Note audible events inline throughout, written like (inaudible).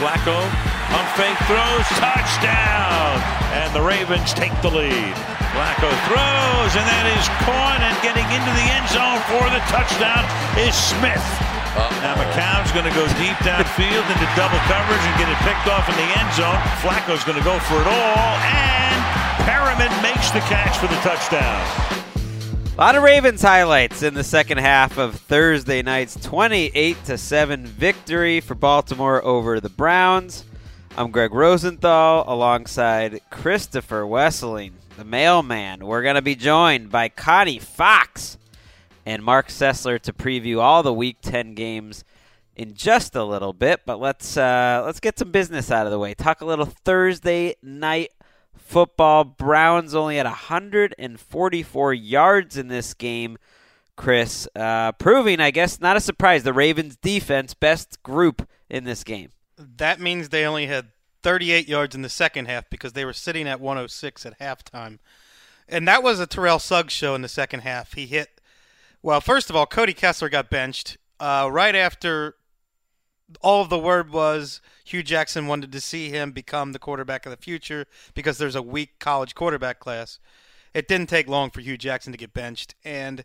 Flacco, pump fake throws, touchdown! And the Ravens take the lead. Flacco throws, and that is caught, and getting into the end zone for the touchdown is Smith. Now McCown's going to go deep downfield into double coverage and get it picked off in the end zone. Flacco's going to go for it all, and Perriman makes the catch for the touchdown. A lot of Ravens highlights in the second half of Thursday night's 28 to 7 victory for Baltimore over the Browns. I'm Greg Rosenthal alongside Christopher Wesseling, the mailman. We're going to be joined by Connie Fox and Mark Sessler to preview all the Week 10 games in just a little bit. But let's uh, let's get some business out of the way. Talk a little Thursday night football. Browns only had 144 yards in this game. Chris, uh, proving, I guess, not a surprise, the Ravens' defense best group in this game. That means they only had 38 yards in the second half because they were sitting at 106 at halftime. And that was a Terrell Suggs show in the second half. He hit, well, first of all, Cody Kessler got benched uh, right after all of the word was Hue Jackson wanted to see him become the quarterback of the future because there's a weak college quarterback class. It didn't take long for Hue Jackson to get benched, and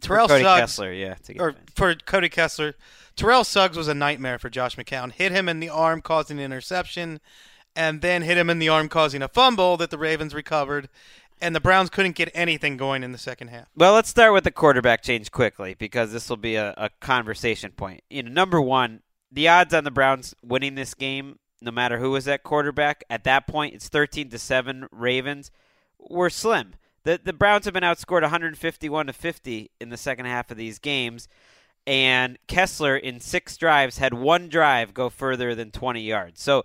Terrell Cody Suggs, Kessler, yeah, to get or benched. for Cody Kessler, Terrell Suggs was a nightmare for Josh McCown. Hit him in the arm, causing an interception, and then hit him in the arm, causing a fumble that the Ravens recovered. And the Browns couldn't get anything going in the second half. Well, let's start with the quarterback change quickly because this will be a, a conversation point. You know, number one, the odds on the Browns winning this game, no matter who was at quarterback, at that point it's thirteen to seven Ravens, were slim. The the Browns have been outscored 151 to 50 in the second half of these games, and Kessler in six drives had one drive go further than 20 yards. So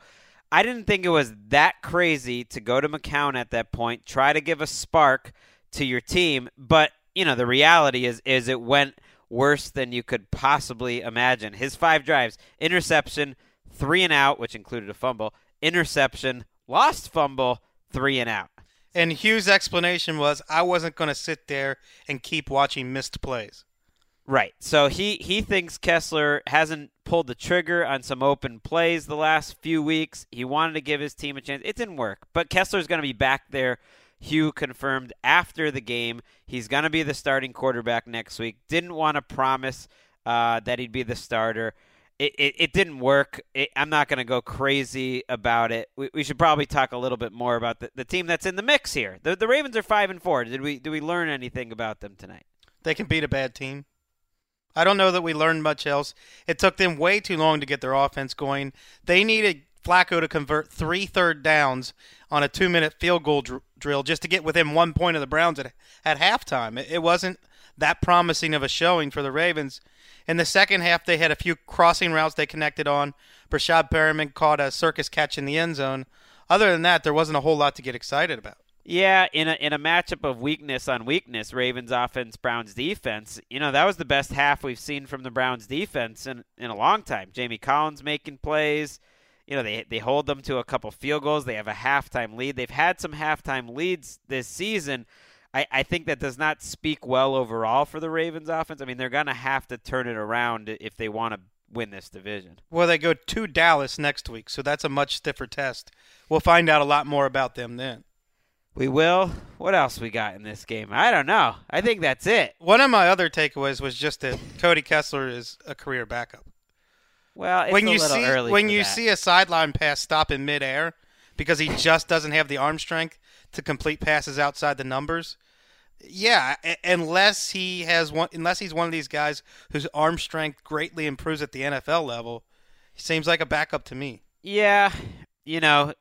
I didn't think it was that crazy to go to McCown at that point, try to give a spark to your team, but you know the reality is is it went worse than you could possibly imagine. His five drives, interception, three and out, which included a fumble, interception, lost fumble, three and out. And Hue's explanation was, I wasn't going to sit there and keep watching missed plays. Right. So he he thinks Kessler hasn't pulled the trigger on some open plays the last few weeks. He wanted to give his team a chance. It didn't work. But Kessler's going to be back there. Hue confirmed after the game he's going to be the starting quarterback next week. Didn't want to promise uh, that he'd be the starter. It, it, it didn't work. It, I'm not going to go crazy about it. We, we should probably talk a little bit more about the, the team that's in the mix here. The, the Ravens are five and four. Did we did we learn anything about them tonight? They can beat a bad team. I don't know that we learned much else. It took them way too long to get their offense going. They needed Flacco to convert three third downs on a two minute field goal dr- drill just to get within one point of the Browns at, at halftime. It, it wasn't that promising of a showing for the Ravens. In the second half, they had a few crossing routes they connected on. Breshad Perriman caught a circus catch in the end zone. Other than that, there wasn't a whole lot to get excited about. Yeah, in a in a matchup of weakness on weakness, Ravens offense, Browns defense. You know that was the best half we've seen from the Browns defense in in a long time. Jamie Collins making plays. You know they they hold them to a couple field goals. They have a halftime lead. They've had some halftime leads this season. I, I think that does not speak well overall for the Ravens offense. I mean, they're gonna have to turn it around if they want to win this division. Well, they go to Dallas next week, so that's a much stiffer test. We'll find out a lot more about them then. We will. What else we got in this game? I don't know. I think that's it. One of my other takeaways was just that Cody Kessler is a career backup. Well, it's when you see when you that. see a sideline pass stop in midair because he just doesn't have the arm strength to complete passes outside the numbers. Yeah, unless he has one, unless he's one of these guys whose arm strength greatly improves at the NFL level, he seems like a backup to me. Yeah, you know,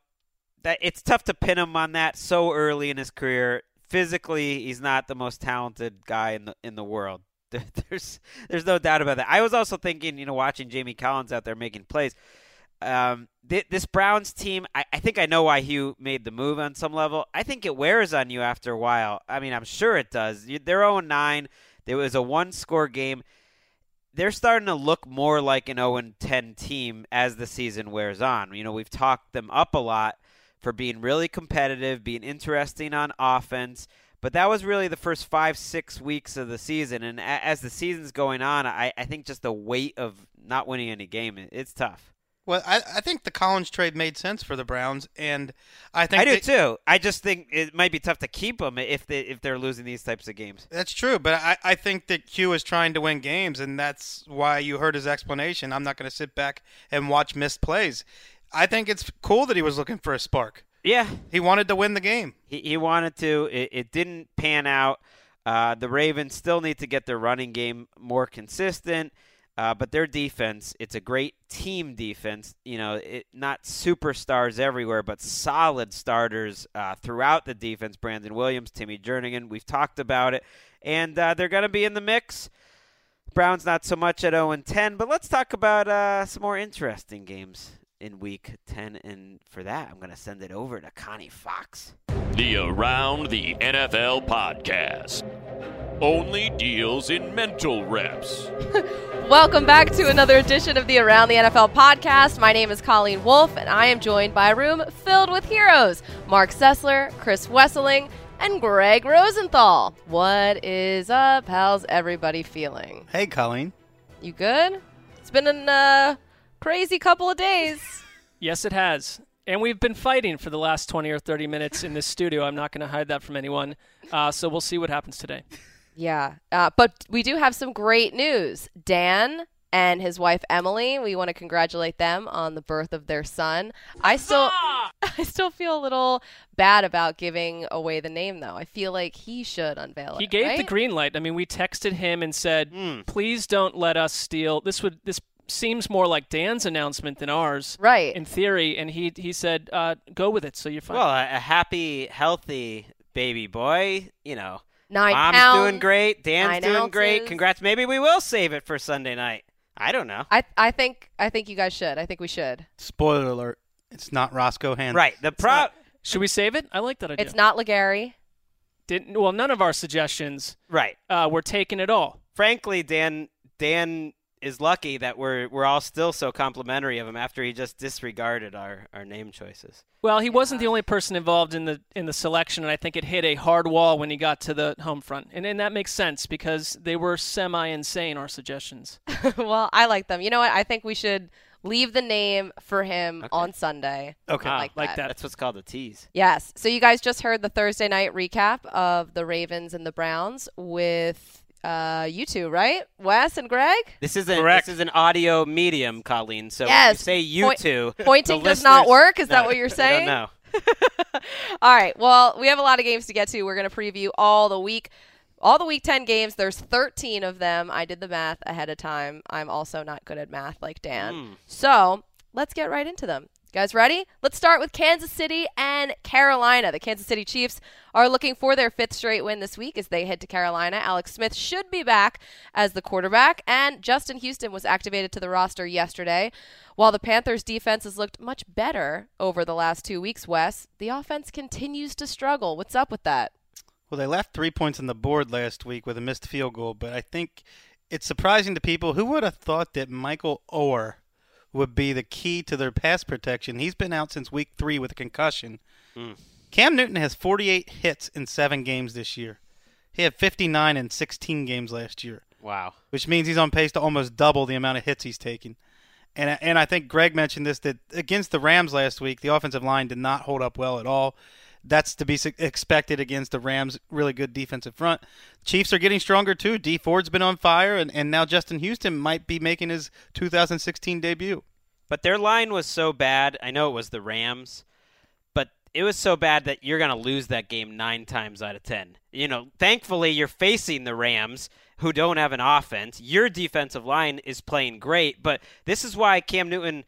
that it's tough to pin him on that so early in his career. Physically, he's not the most talented guy in the in the world. (laughs) There's there's no doubt about that. I was also thinking, you know, watching Jamie Collins out there making plays. Um, th- this Browns team, I, I think I know why Hue made the move on some level. I think it wears on you after a while. I mean, I'm sure it does. They're 0 9. There was a one score game. They're starting to look more like an 0 10 team as the season wears on. You know, we've talked them up a lot for being really competitive, being interesting on offense. But that was really the first five, six weeks of the season. And as the season's going on, I, I think just the weight of not winning any game, it- it's tough. Well, I, I think the Collins trade made sense for the Browns, and I think I do they- too. I just think it might be tough to keep them if they if they're losing these types of games. That's true, but I, I think that Q is trying to win games, and that's why you heard his explanation. I'm not going to sit back and watch missed plays. I think it's cool that he was looking for a spark. Yeah, He wanted to win the game. he, he wanted to. It, it didn't pan out. Uh, the Ravens still need to get their running game more consistent. Uh, but their defense, it's a great team defense. You know, it, not superstars everywhere, but solid starters uh, throughout the defense. Brandon Williams, Timmy Jernigan, we've talked about it. And uh, they're going to be in the mix. Browns not so much at 0 and 10, but let's talk about uh, some more interesting games in week 10. And for that, I'm going to send it over to Connie Fox. The Around the NFL podcast only deals in mental reps. (laughs) Welcome back to another edition of the Around the NFL podcast. My name is Colleen Wolfe, and I am joined by a room filled with heroes Mark Sessler, Chris Wesseling, and Greg Rosenthal. What is up? How's everybody feeling? Hey, Colleen. You good? It's been a uh, crazy couple of days. Yes, it has. And we've been fighting for the last 20 or 30 minutes in this studio. I'm not going to hide that from anyone. Uh, so we'll see what happens today. Yeah, uh, but we do have some great news. Dan and his wife Emily, we want to congratulate them on the birth of their son. I still, (laughs) I still feel a little bad about giving away the name, though. I feel like he should unveil it. He gave the green light. I mean, we texted him and said, Hmm. "Please don't let us steal." This would this seems more like Dan's announcement than ours, Right. In theory, and he he said, uh, "Go with it." So you're fine. Well, a, a happy, healthy baby boy, you know. Nine Mom's pounds, doing great. Dan's nine doing great. Congrats. Maybe we will save it for Sunday night. I don't know. I, I think, I think you guys should. I think we should. Spoiler alert: It's not Roscoe Hand. Right. The pro. Should we save it? I like that idea. It's not Legary. Didn't well, none of our suggestions Right. uh, were taken at all. Frankly, Dan. Dan is lucky that we're we're all still so complimentary of him after he just disregarded our, our name choices. Well, he wasn't the only person involved in the in the selection, and I think it hit a hard wall when he got to the home front, and and that makes sense because they were semi insane. Our suggestions. (laughs) well, I like them. You know what? I think we should leave the name for him Okay. on Sunday. Okay. Ah, like, like that. that. That's what's called a tease. Yes. So you guys just heard the Thursday night recap of the Ravens and the Browns with uh, you two, right? Wes and Greg? This is an Correct. this is an audio medium, Colleen. So Yes. when you say you Point- two. pointing the does not work? Is that what you're (laughs) saying? don't. (laughs) All right. Well, we have a lot of games to get to. We're going to preview all the week all the week 10 games. There's 13 of them. I did the math ahead of time. I'm also not good at math like Dan. Hmm. So, let's get right into them. Guys, ready? Let's start with Kansas City and Carolina. The Kansas City Chiefs are looking for their fifth straight win this week as they head to Carolina. Alex Smith should be back as the quarterback, and Justin Houston was activated to the roster yesterday. While the Panthers' defense has looked much better over the last two weeks, Wes, the offense continues to struggle. What's up with that? Well, they left three points on the board last week with a missed field goal, but I think it's surprising to people. Who would have thought that Michael Oher would be the key to their pass protection? He's been out since week three with a concussion. Mm. Cam Newton has 48 hits in seven games this year. He had 59 in 16 games last year, Wow. which means he's on pace to almost double the amount of hits he's taking. And and I think Greg mentioned this that against the Rams last week, the offensive line did not hold up well at all. That's to be expected against the Rams' really good defensive front. Chiefs are getting stronger too. Dee Ford's been on fire, and, and now Justin Houston might be making his 2016 debut. But their line was so bad. I know it was the Rams, but it was so bad that you're going to lose that game nine times out of ten. You know, thankfully you're facing the Rams, who don't have an offense. Your defensive line is playing great, but this is why Cam Newton.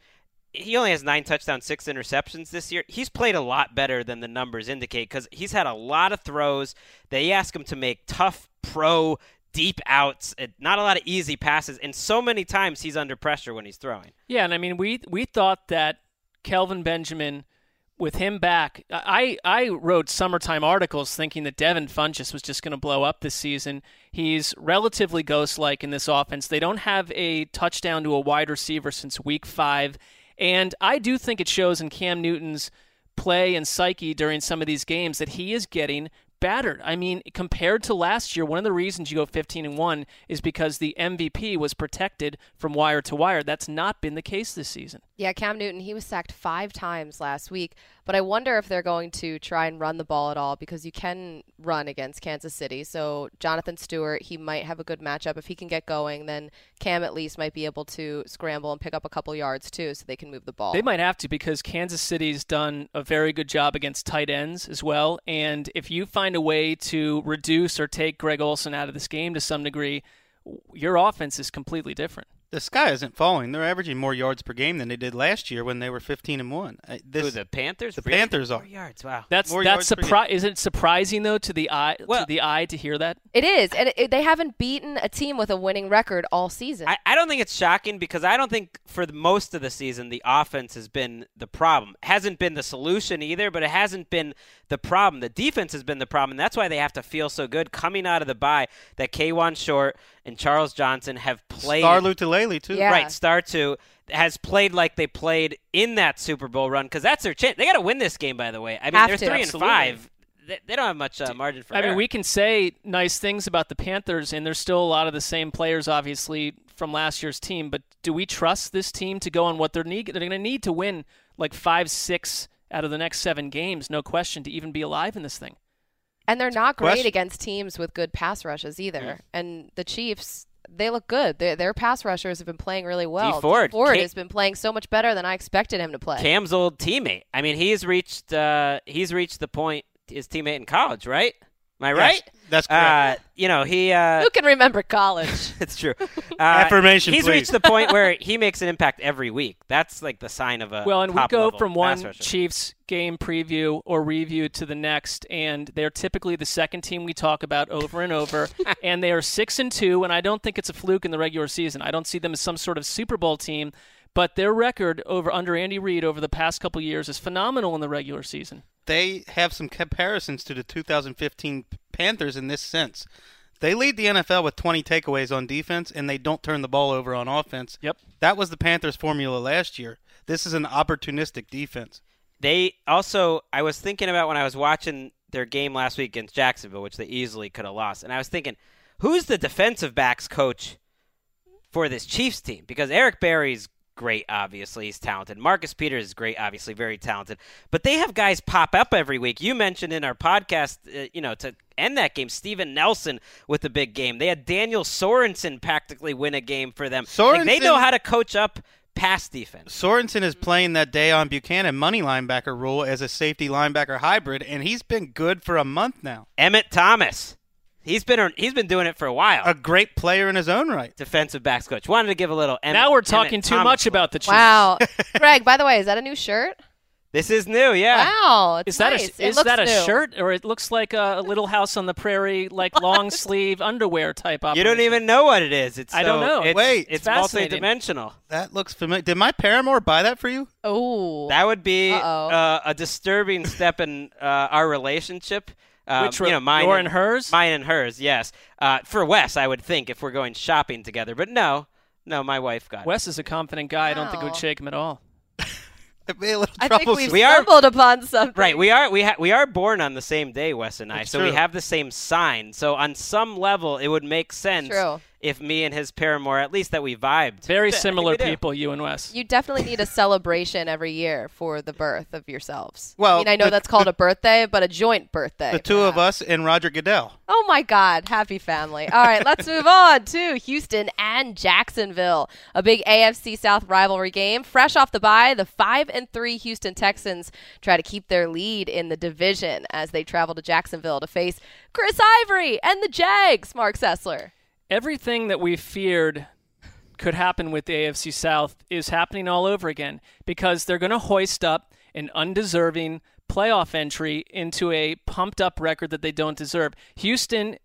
He only has nine touchdowns, six interceptions this year. He's played a lot better than the numbers indicate because he's had a lot of throws. They ask him to make tough pro deep outs, eh, not a lot of easy passes, and so many times he's under pressure when he's throwing. Yeah, and I mean we we thought that Kelvin Benjamin with him back, I I wrote summertime articles thinking that Devin Funchess was just going to blow up this season. He's relatively ghost-like in this offense. They don't have a touchdown to a wide receiver since week 5, and I do think it shows in Cam Newton's play and psyche during some of these games that he is getting battered. I mean, compared to last year, one of the reasons you go 15 and 1 is because the MVP was protected from wire to wire. That's not been the case this season. Yeah, Cam Newton, he was sacked five times last week, but I wonder if they're going to try and run the ball at all because you can run against Kansas City. So, Jonathan Stewart, he might have a good matchup. If he can get going, then Cam at least might be able to scramble and pick up a couple yards too so they can move the ball. They might have to because Kansas City's done a very good job against tight ends as well. And if you find a way to reduce or take Greg Olsen out of this game to some degree, your offense is completely different. The sky isn't falling. They're averaging more yards per game than they did last year when they were 15 and one. Uh, This, Who, the Panthers? the Really? Panthers are. Four yards. Wow. That's More that's yards surpri- Isn't surprising though to the eye Well- to the eye to hear that? It is, and it, they haven't beaten a team with a winning record all season. I, I don't think it's shocking because I don't think for the most of the season the offense has been the problem. Hasn't been the solution either, but it hasn't been the problem. The defense has been the problem, and that's why they have to feel so good coming out of the bye that Kawann Short and Charles Johnson have played. Star Lotulelei too. Yeah. Right, Star 2 has played like they played in that Super Bowl run because that's their chance. They got to win this game, by the way. I mean, Have they're to. 3 Absolutely. and 5. They, they don't have much uh, margin for I mean, we can say nice things about the Panthers, and there's still a lot of the same players, obviously, from last year's team. But do we trust this team to go on what they're need? They're going to need to win like five, six out of the next seven games, no question, to even be alive in this thing. And they're not great question. against teams with good pass rushes either. And the Chiefs, they look good. Their, their pass rushers have been playing really well. Ford. Ford Ca- has been playing so much better than I expected him to play. Cam's old teammate. I mean, he's reached uh, he's reached the point his teammate in college, right? Am I right? that's correct. Uh, you know, he. Uh, Who can remember college? (laughs) it's true. (laughs) Uh, Affirmation, He's please. reached the point where he makes an impact every week. That's like the sign of a Well, and we go from one rusher. Chiefs game preview or review to the next, and they're typically the second team we talk about over and over. (laughs) and they are six and two, and I don't think it's a fluke in the regular season. I don't see them as some sort of Super Bowl team, but their record over under Andy Reid over the past couple years is phenomenal in the regular season. they have some comparisons to the 2015 Panthers in this sense. They lead the NFL with 20 takeaways on defense, and they don't turn the ball over on offense. Yep. That was the Panthers' formula last year. This is an opportunistic defense. They also, I was thinking about when I was watching their game last week against Jacksonville, which they easily could have lost, and I was thinking, who's the defensive backs coach for this Chiefs team? Because Eric Berry's great, obviously he's talented. Marcus Peters is great, obviously very talented. But they have guys pop up every week. You mentioned in our podcast, uh, you know, to end that game, Steven Nelson with a big game. They had Daniel Sorensen practically win a game for them. Like, they know how to coach up pass defense. Sorensen is playing that Deone Bucannon money linebacker role as a safety linebacker hybrid, and he's been good for a month now. Emmett Thomas. He's been he's been doing it for a while. A great player in his own right. Defensive backs coach. Wanted to give a little. Emmett, now we're Emmett talking too Thomas much love. about the Chiefs. Wow. (laughs) Greg, by the way, is that a new shirt? This is new, yeah. Wow. It's Is that nice. a It is looks that a new. shirt or it looks like a Little House on the Prairie like (laughs) long sleeve underwear type You don't even know what it is. It's I don't know. It's, Wait. it's Fascinating. multi-dimensional. That looks familiar. Did my paramour buy that for you? Oh. That would be uh, a disturbing step in uh, our relationship. Uh, Which you re- know, mine your and hers? Mine and hers, yes. Uh, for Wes, I would think if we're going shopping together, but no, no, my wife got. it. Wes is a confident guy. I don't think it would shake him at all. (laughs) It made a little I think trouble. we've We are- stumbled upon something. Right, we are we ha- we are born on the same day, Wes and I, It's so we have the same sign. So on some level, it would make sense True. If me and his paramour, at least that we vibed. Very similar people, you and Wes. You definitely need a celebration every year for the birth of yourselves. Well, I mean, I know the- that's called the- a birthday, but a joint birthday. the two of us and Roger Goodell. Oh my God, happy family. All right, let's move on to Houston and Jacksonville. A big AFC South rivalry game. Fresh off the bye, the 5 and 3 Houston Texans try to keep their lead in the division as they travel to Jacksonville to face Chris Ivory and the Jags, Mark Sessler. Everything that we feared could happen with the AFC South is happening all over again because they're going to hoist up an undeserving playoff entry into a pumped up record that they don't deserve. Houston,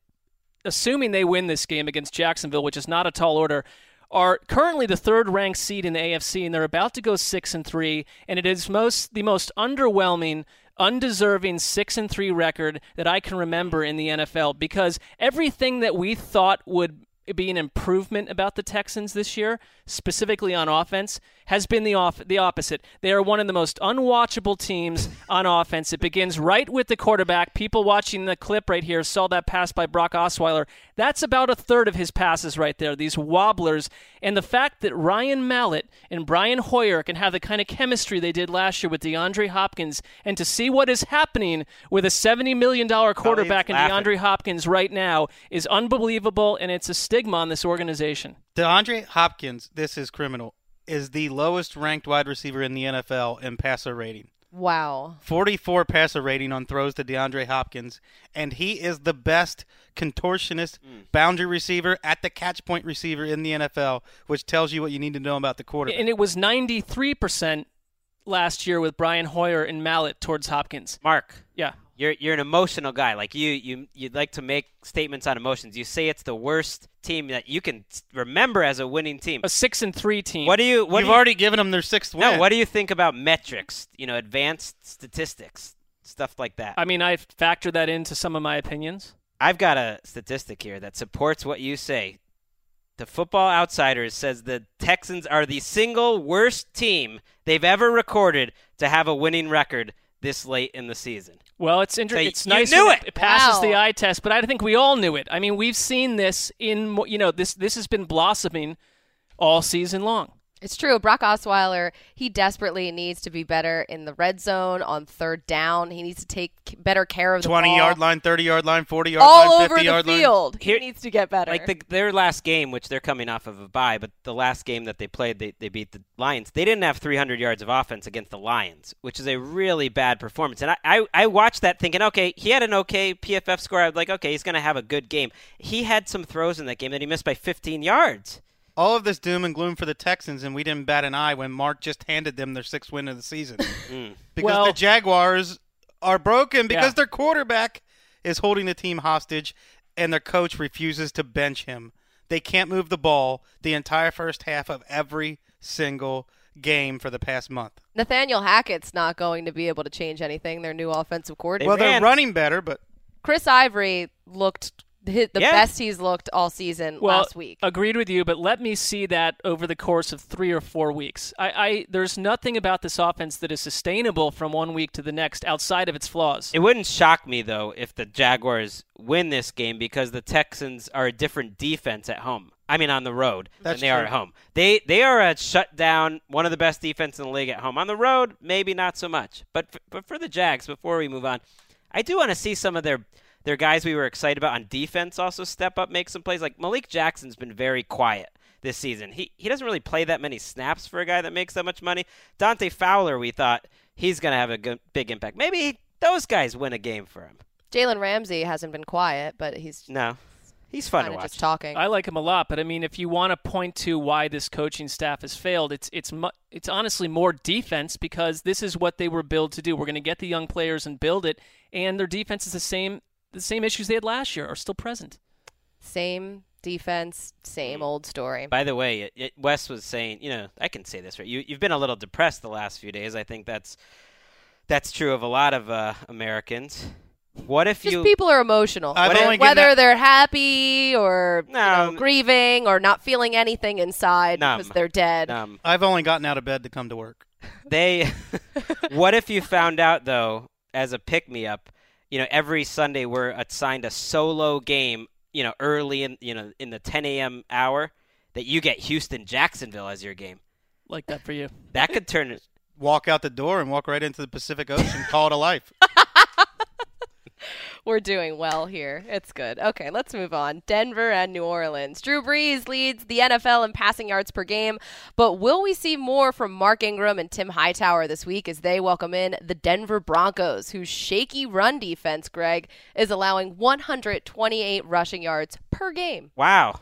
assuming they win this game against Jacksonville, which is not a tall order, are currently the third ranked seed in the AFC and they're about to go 6 and 3 and it is most the most underwhelming undeserving 6 and 3 record that I can remember in the NFL because everything that we thought would be an improvement about the Texans this year, specifically on offense, has been the off the opposite. They are one of the most unwatchable teams on offense. It begins right with the quarterback. People watching the clip right here saw that pass by Brock Osweiler. That's about a third of his passes right there. These wobblers and the fact that Ryan Mallett and Brian Hoyer can have the kind of chemistry they did last year with DeAndre Hopkins, and to see what is happening with a seventy million dollar quarterback in laughing. DeAndre Hopkins right now is unbelievable, and it's a stigma on this organization. DeAndre Hopkins, this is criminal, is the lowest ranked wide receiver in the NFL in passer rating. Wow. 44 passer rating on throws to DeAndre Hopkins, and he is the best contortionist mm. boundary receiver at the catch point receiver in the NFL, which tells you what you need to know about the quarterback. And it was 93% last year with Brian Hoyer and Mallett towards Hopkins. Mark, Yeah. You're you're an emotional guy. Like you you you'd like to make statements on emotions. You say it's the worst team that you can remember as a winning team. A 6 and 3 team. What do you what You've do you, already given them their sixth win. No, what do you think about metrics? You know, advanced statistics, stuff like that. I mean, I factor that into some of my opinions. I've got a statistic here that supports what you say. The Football Outsiders says the Texans are the single worst team they've ever recorded to have a winning record this late in the season. Well, it's interesting. So y- it's you nice knew when it! it passes the eye test, but I think we all knew it. I mean, we've seen this in you know this this has been blossoming all season long. It's true. Brock Osweiler, he desperately needs to be better in the red zone on third down. He needs to take better care of the 20 ball. yard line, 30 yard line, 40 yard all line, over 50 the yard line. field. Here- he needs to get better. Like the, their last game, which they're coming off of a bye, but the last game that they played, they, they beat the Lions. They didn't have 300 yards of offense against the Lions, which is a really bad performance. And I, I, I watched that thinking, okay, he had an okay PFF score. I was like, okay, he's going to have a good game. He had some throws in that game that he missed by 15 yards. All of this doom and gloom for the Texans, and we didn't bat an eye when Mark just handed them their sixth win of the season. (laughs) Mm. Because Well- the Jaguars are broken because Yeah. their quarterback is holding the team hostage and their coach refuses to bench him. They can't move the ball the entire first half of every single game for the past month. Nathaniel Hackett's not going to be able to change anything. Their new offensive coordinator. well, they're running better, but Chris Ivory looked hit the Yeah. best he's looked all season Well, last week. agreed with you, but let me see that over the course of three or four weeks. I, I there's nothing about this offense that is sustainable from one week to the next outside of its flaws. It wouldn't shock me though if the Jaguars win this game because the Texans are a different defense at home. I mean on the road That's than they are at home. They they are a shutdown, one of the best defense in the league at home. On the road, maybe not so much. But f- but for the Jags, before we move on, I do want to see some of their their guys we were excited about on defense also step up, make some plays. Like Malik Jackson's been very quiet this season. He he doesn't really play that many snaps for a guy that makes that much money. Dante Fowler, we thought he's going to have a good, big impact. Maybe those guys win a game for him. Jalen Ramsey hasn't been quiet, but he's No, he's fun to watch. just talking. I like him a lot, but I mean, if you want to point to why this coaching staff has failed, it's it's mu- it's honestly more defense because this is what they were built to do. We're going to get the young players and build it, and their defense is the same. The same issues they had last year are still present. Same defense, Mm. same old story. By the way, it, it, Wes was saying, you know, I can say this right. You you've been a little depressed the last few days. I think that's that's true of a lot of uh, Americans. What if Just you? people are emotional. I've Whether- only given whether that- they're happy or you know, grieving or not feeling anything inside Numb. because they're dead. um, I've only gotten out of bed to come to work. they. (laughs) what if you found out though, as a pick me up, you know, every Sunday we're assigned a solo game, you know, early in you know in the 10 a.m. hour, that you get Houston Jacksonville as your game. Like that for you. That could turn it. Walk out the door and walk right into the Pacific Ocean. call it a life. (laughs) We're doing well here. It's good. Okay, let's move on. Denver and New Orleans. Drew Brees leads the NFL in passing yards per game, but will we see more from Mark Ingram and Tim Hightower this week as they welcome in the Denver Broncos, whose shaky run defense, Greg, is allowing 128 rushing yards per game? Wow.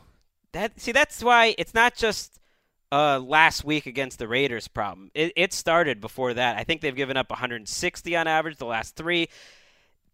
That see that's why it's not just uh, last week against the Raiders problem. It, it started before that. I think they've given up 160 on average the last three.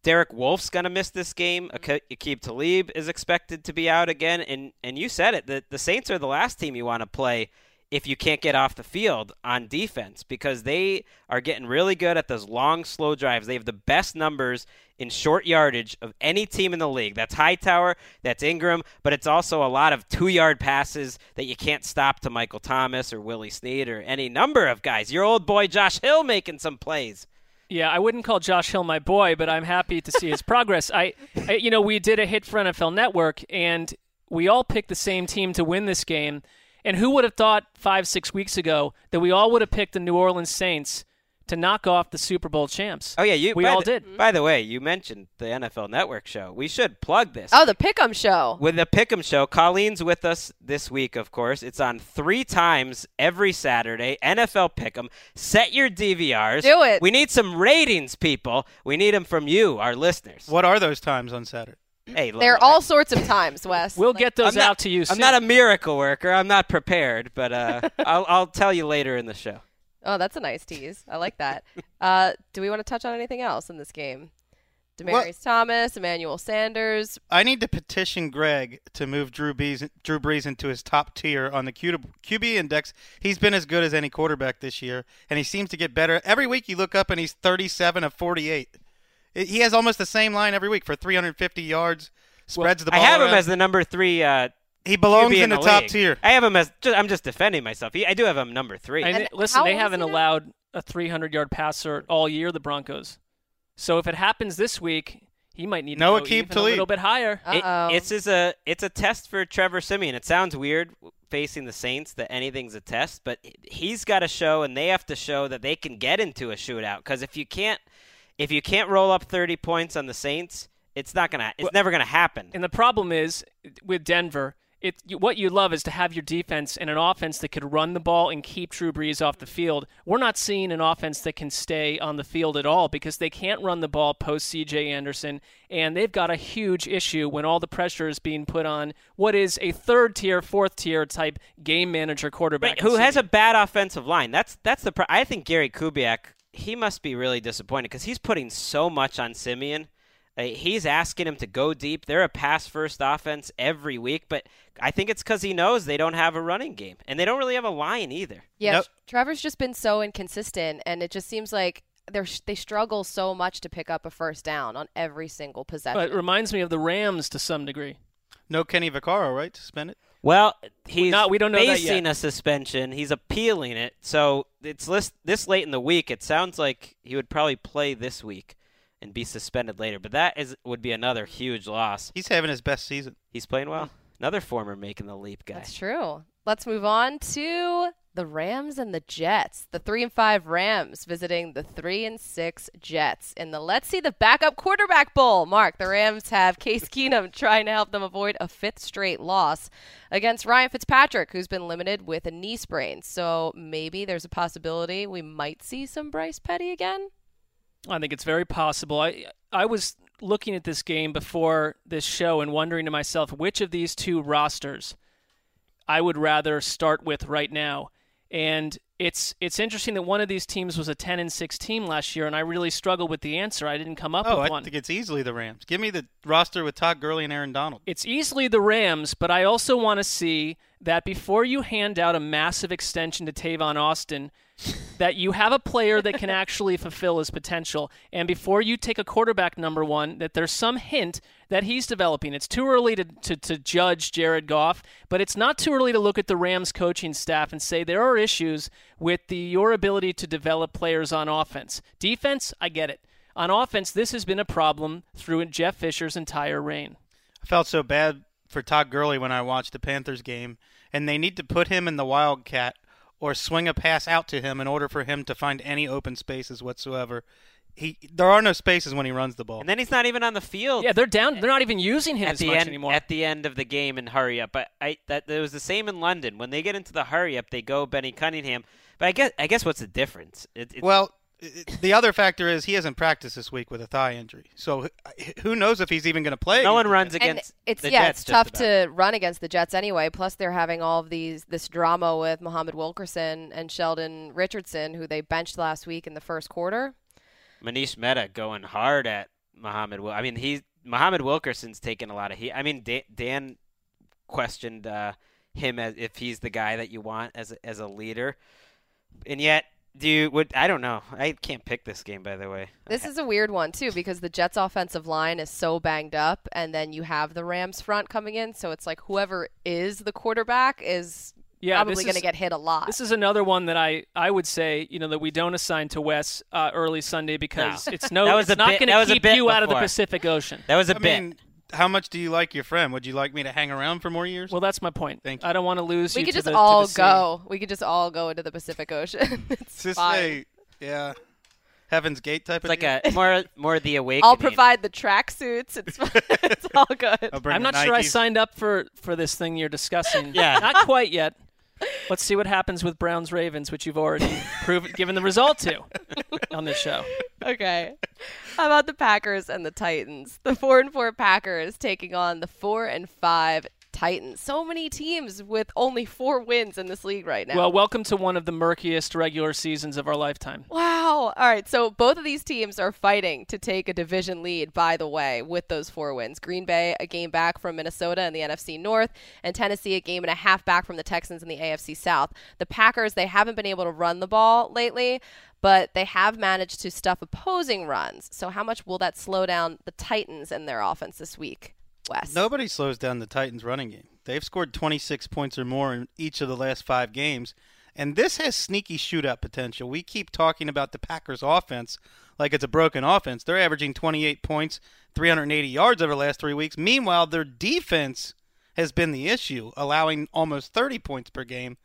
Derek Wolfe's going to miss this game. Mm-hmm. Ak- Aqib Talib is expected to be out again. And, and you said it. The, the Saints are the last team you want to play if you can't get off the field on defense because they are getting really good at those long, slow drives. They have the best numbers in short yardage of any team in the league. That's Hightower, that's Ingram, but it's also a lot of two yard passes that you can't stop to Michael Thomas or Willie Snead or any number of guys. Your old boy Josh Hill making some plays. Yeah, I wouldn't call Josh Hill my boy, but I'm happy to see his progress. I, I, you know, we did a hit for NFL Network, and we all picked the same team to win this game. And who would have thought five, six weeks ago that we all would have picked the New Orleans Saints to knock off the Super Bowl champs? Oh yeah, you. We all the- did. By the way, you mentioned the NFL Network show. We should plug this. Oh, the Pick'em Show. With the Pick'em Show, Colleen's with us this week, of course. It's on three times every Saturday. NFL Pick'em. Set your DVRs. Do it. We need some ratings, people. We need them from you, our listeners. What are those times on Saturday? Hey, There are all sorts of times, Wes. We'll Like- get those not- out to you I'm not a miracle worker. I'm not prepared, but uh, (laughs) I'll, I'll tell you later in the show. Oh, that's a nice tease. I like that. (laughs) Uh, do we want to touch on anything else in this game? Demaryius Thomas, Emmanuel Sanders. I need to petition Greg to move Drew Brees, Drew Brees into his top tier on the QB index. He's been as good as any quarterback this year, and he seems to get better. Every week you look up and he's 37 of 48. He has almost the same line every week for 350 yards. Spreads the ball. I ball. have him as the number three. Uh, he belongs QB in the, the top tier. I have him as. Just, I'm just defending myself. He- I do have him number three. And, And listen, they haven't he now? allowed a 300 yard passer all year, the Broncos. So if it happens this week, he might need No to go Aqib even a little bit higher. It- it's is a it's a test for Trevor Siemian. It sounds weird facing the Saints that anything's a test, but he's got to show and they have to show that they can get into a shootout. Because if you can't if you can't roll up 30 points on the Saints, it's not gonna it's Well- never gonna happen. And the problem is with Denver, it what you love is to have your defense and an offense that could run the ball and keep Drew Brees off the field. We're not seeing an offense that can stay on the field at all because they can't run the ball post C.J. Anderson, and they've got a huge issue when all the pressure is being put on what is a third tier, fourth tier type game manager quarterback. Right, who has a bad offensive line? That's that's the. Pro- I think Gary Kubiak. He must be really disappointed because he's putting so much on Siemian. Uh, he's asking him to go deep. They're a pass first offense every week, but I think it's because he knows they don't have a running game and they don't really have a line either. Yeah, Nope. Trevor's just been so inconsistent, and it just seems like they're they struggle so much to pick up a first down on every single possession. It reminds me of the Rams to some degree. No Kenny Vaccaro, right? Suspended. Well, he's not- we don't know that facing yet. a suspension. He's appealing it, so it's list, this late in the week. It sounds like he would probably play this week and be suspended later. But that is would be another huge loss. He's having his best season. He's playing well. Mm. Another former making the leap guy. That's true. Let's move on to the Rams and the Jets. The three and five Rams visiting the three and six Jets in the Let's See the Backup Quarterback Bowl. Mark, the Rams have Case (laughs) Keenum trying to help them avoid a fifth straight loss against Ryan Fitzpatrick, who's been limited with a knee sprain. So maybe there's a possibility we might see some Bryce Petty again. I think it's very possible. I I was looking at this game before this show and wondering to myself which of these two rosters I would rather start with right now. And it's it's interesting that one of these teams was a 10 and 6 team last year, and I really struggled with the answer. I didn't come up Oh, with I one. think it's easily the Rams. Give me the roster with Todd Gurley and Aaron Donald. It's easily the Rams, but I also want to see that before you hand out a massive extension to Tavon Austin, that you have a player that can actually fulfill his potential. And before you take a quarterback number one, that there's some hint that he's developing. It's too early to, to, to judge Jared Goff, but it's not too early to look at the Rams coaching staff and say there are issues with the your ability to develop players on offense. Defense, I get it. On offense, this has been a problem through Jeff Fisher's entire reign. I felt so bad for Todd Gurley when I watched the Panthers game, and they need to put him in the Wildcat or swing a pass out to him in order for him to find any open spaces whatsoever. He there are no spaces when he runs the ball. And then he's not even on the field. Yeah, they're down. They're not even using him at as the much end anymore. at the end of the game and hurry up. But I that it was the same in London. When they get into the hurry up, they go Benny Cunningham. But I guess I guess what's the difference? It, it, well, i- the other factor is he hasn't practiced this week with a thigh injury, so who knows if he's even going to play? no one runs the And against it's the yeah, Jets. it's tough about. to run against the Jets anyway. Plus, they're having all of these this drama with Muhammad Wilkerson and Sheldon Richardson, who they benched last week in the first quarter. Manish Mehta going hard at Muhammad. Wil- I mean, he Muhammad Wilkerson's taken a lot of heat. I mean, Dan, Dan questioned uh, him as if he's the guy that you want as as a leader, and yet. Do you would I don't know. I can't pick this game by the way. This is a weird one too because the Jets' offensive line is so banged up, and then you have the Rams' front coming in, so it's like whoever is the quarterback is yeah, probably going to get hit a lot. This is another one that I, I would say you know that we don't assign to Wes uh, early Sunday because No. it's (laughs) no That was it's a not going to a keep bit you out of the. Pacific Ocean. That was a I bit. mean, how much do you like your friend? Would you like me to hang around for more years? Well, that's my point. Thank you. I don't want to lose we you could to just the, all the sea. go. We could just all go into the Pacific Ocean. (laughs) it's just fine. a yeah, Heaven's Gate type of thing. It's of like deal? a more more the awakening. I'll provide the tracksuits. It's (laughs) it's all good. I'll bring I'm the not sure I signed up for for this thing you're discussing. (laughs) Yeah. not quite yet. Let's see what happens with Browns Ravens, which you've already proven given the result to on this show. Okay. About the Packers and the Titans? The four and four Packers taking on the four and five Titans. So many teams with only four wins in this league right now. Well, welcome to one of the murkiest regular seasons of our lifetime. Wow. All right. So both of these teams are fighting to take a division lead, by the way, with those four wins. Green Bay, a game back from Minnesota in the NFC North, and Tennessee, a game and a half back from the Texans in the AFC South. The Packers, they haven't been able to run the ball lately, but they have managed to stuff opposing runs. So how much will that slow down the Titans and their offense this week, Wes? Nobody slows down the Titans' running game. They've scored 26 points or more in each of the last five games, and this has sneaky shootout potential. We keep talking about the Packers' offense like it's a broken offense. They're averaging 28 points, 380 yards over the last three weeks. Meanwhile, their defense has been the issue, allowing almost 30 points per game.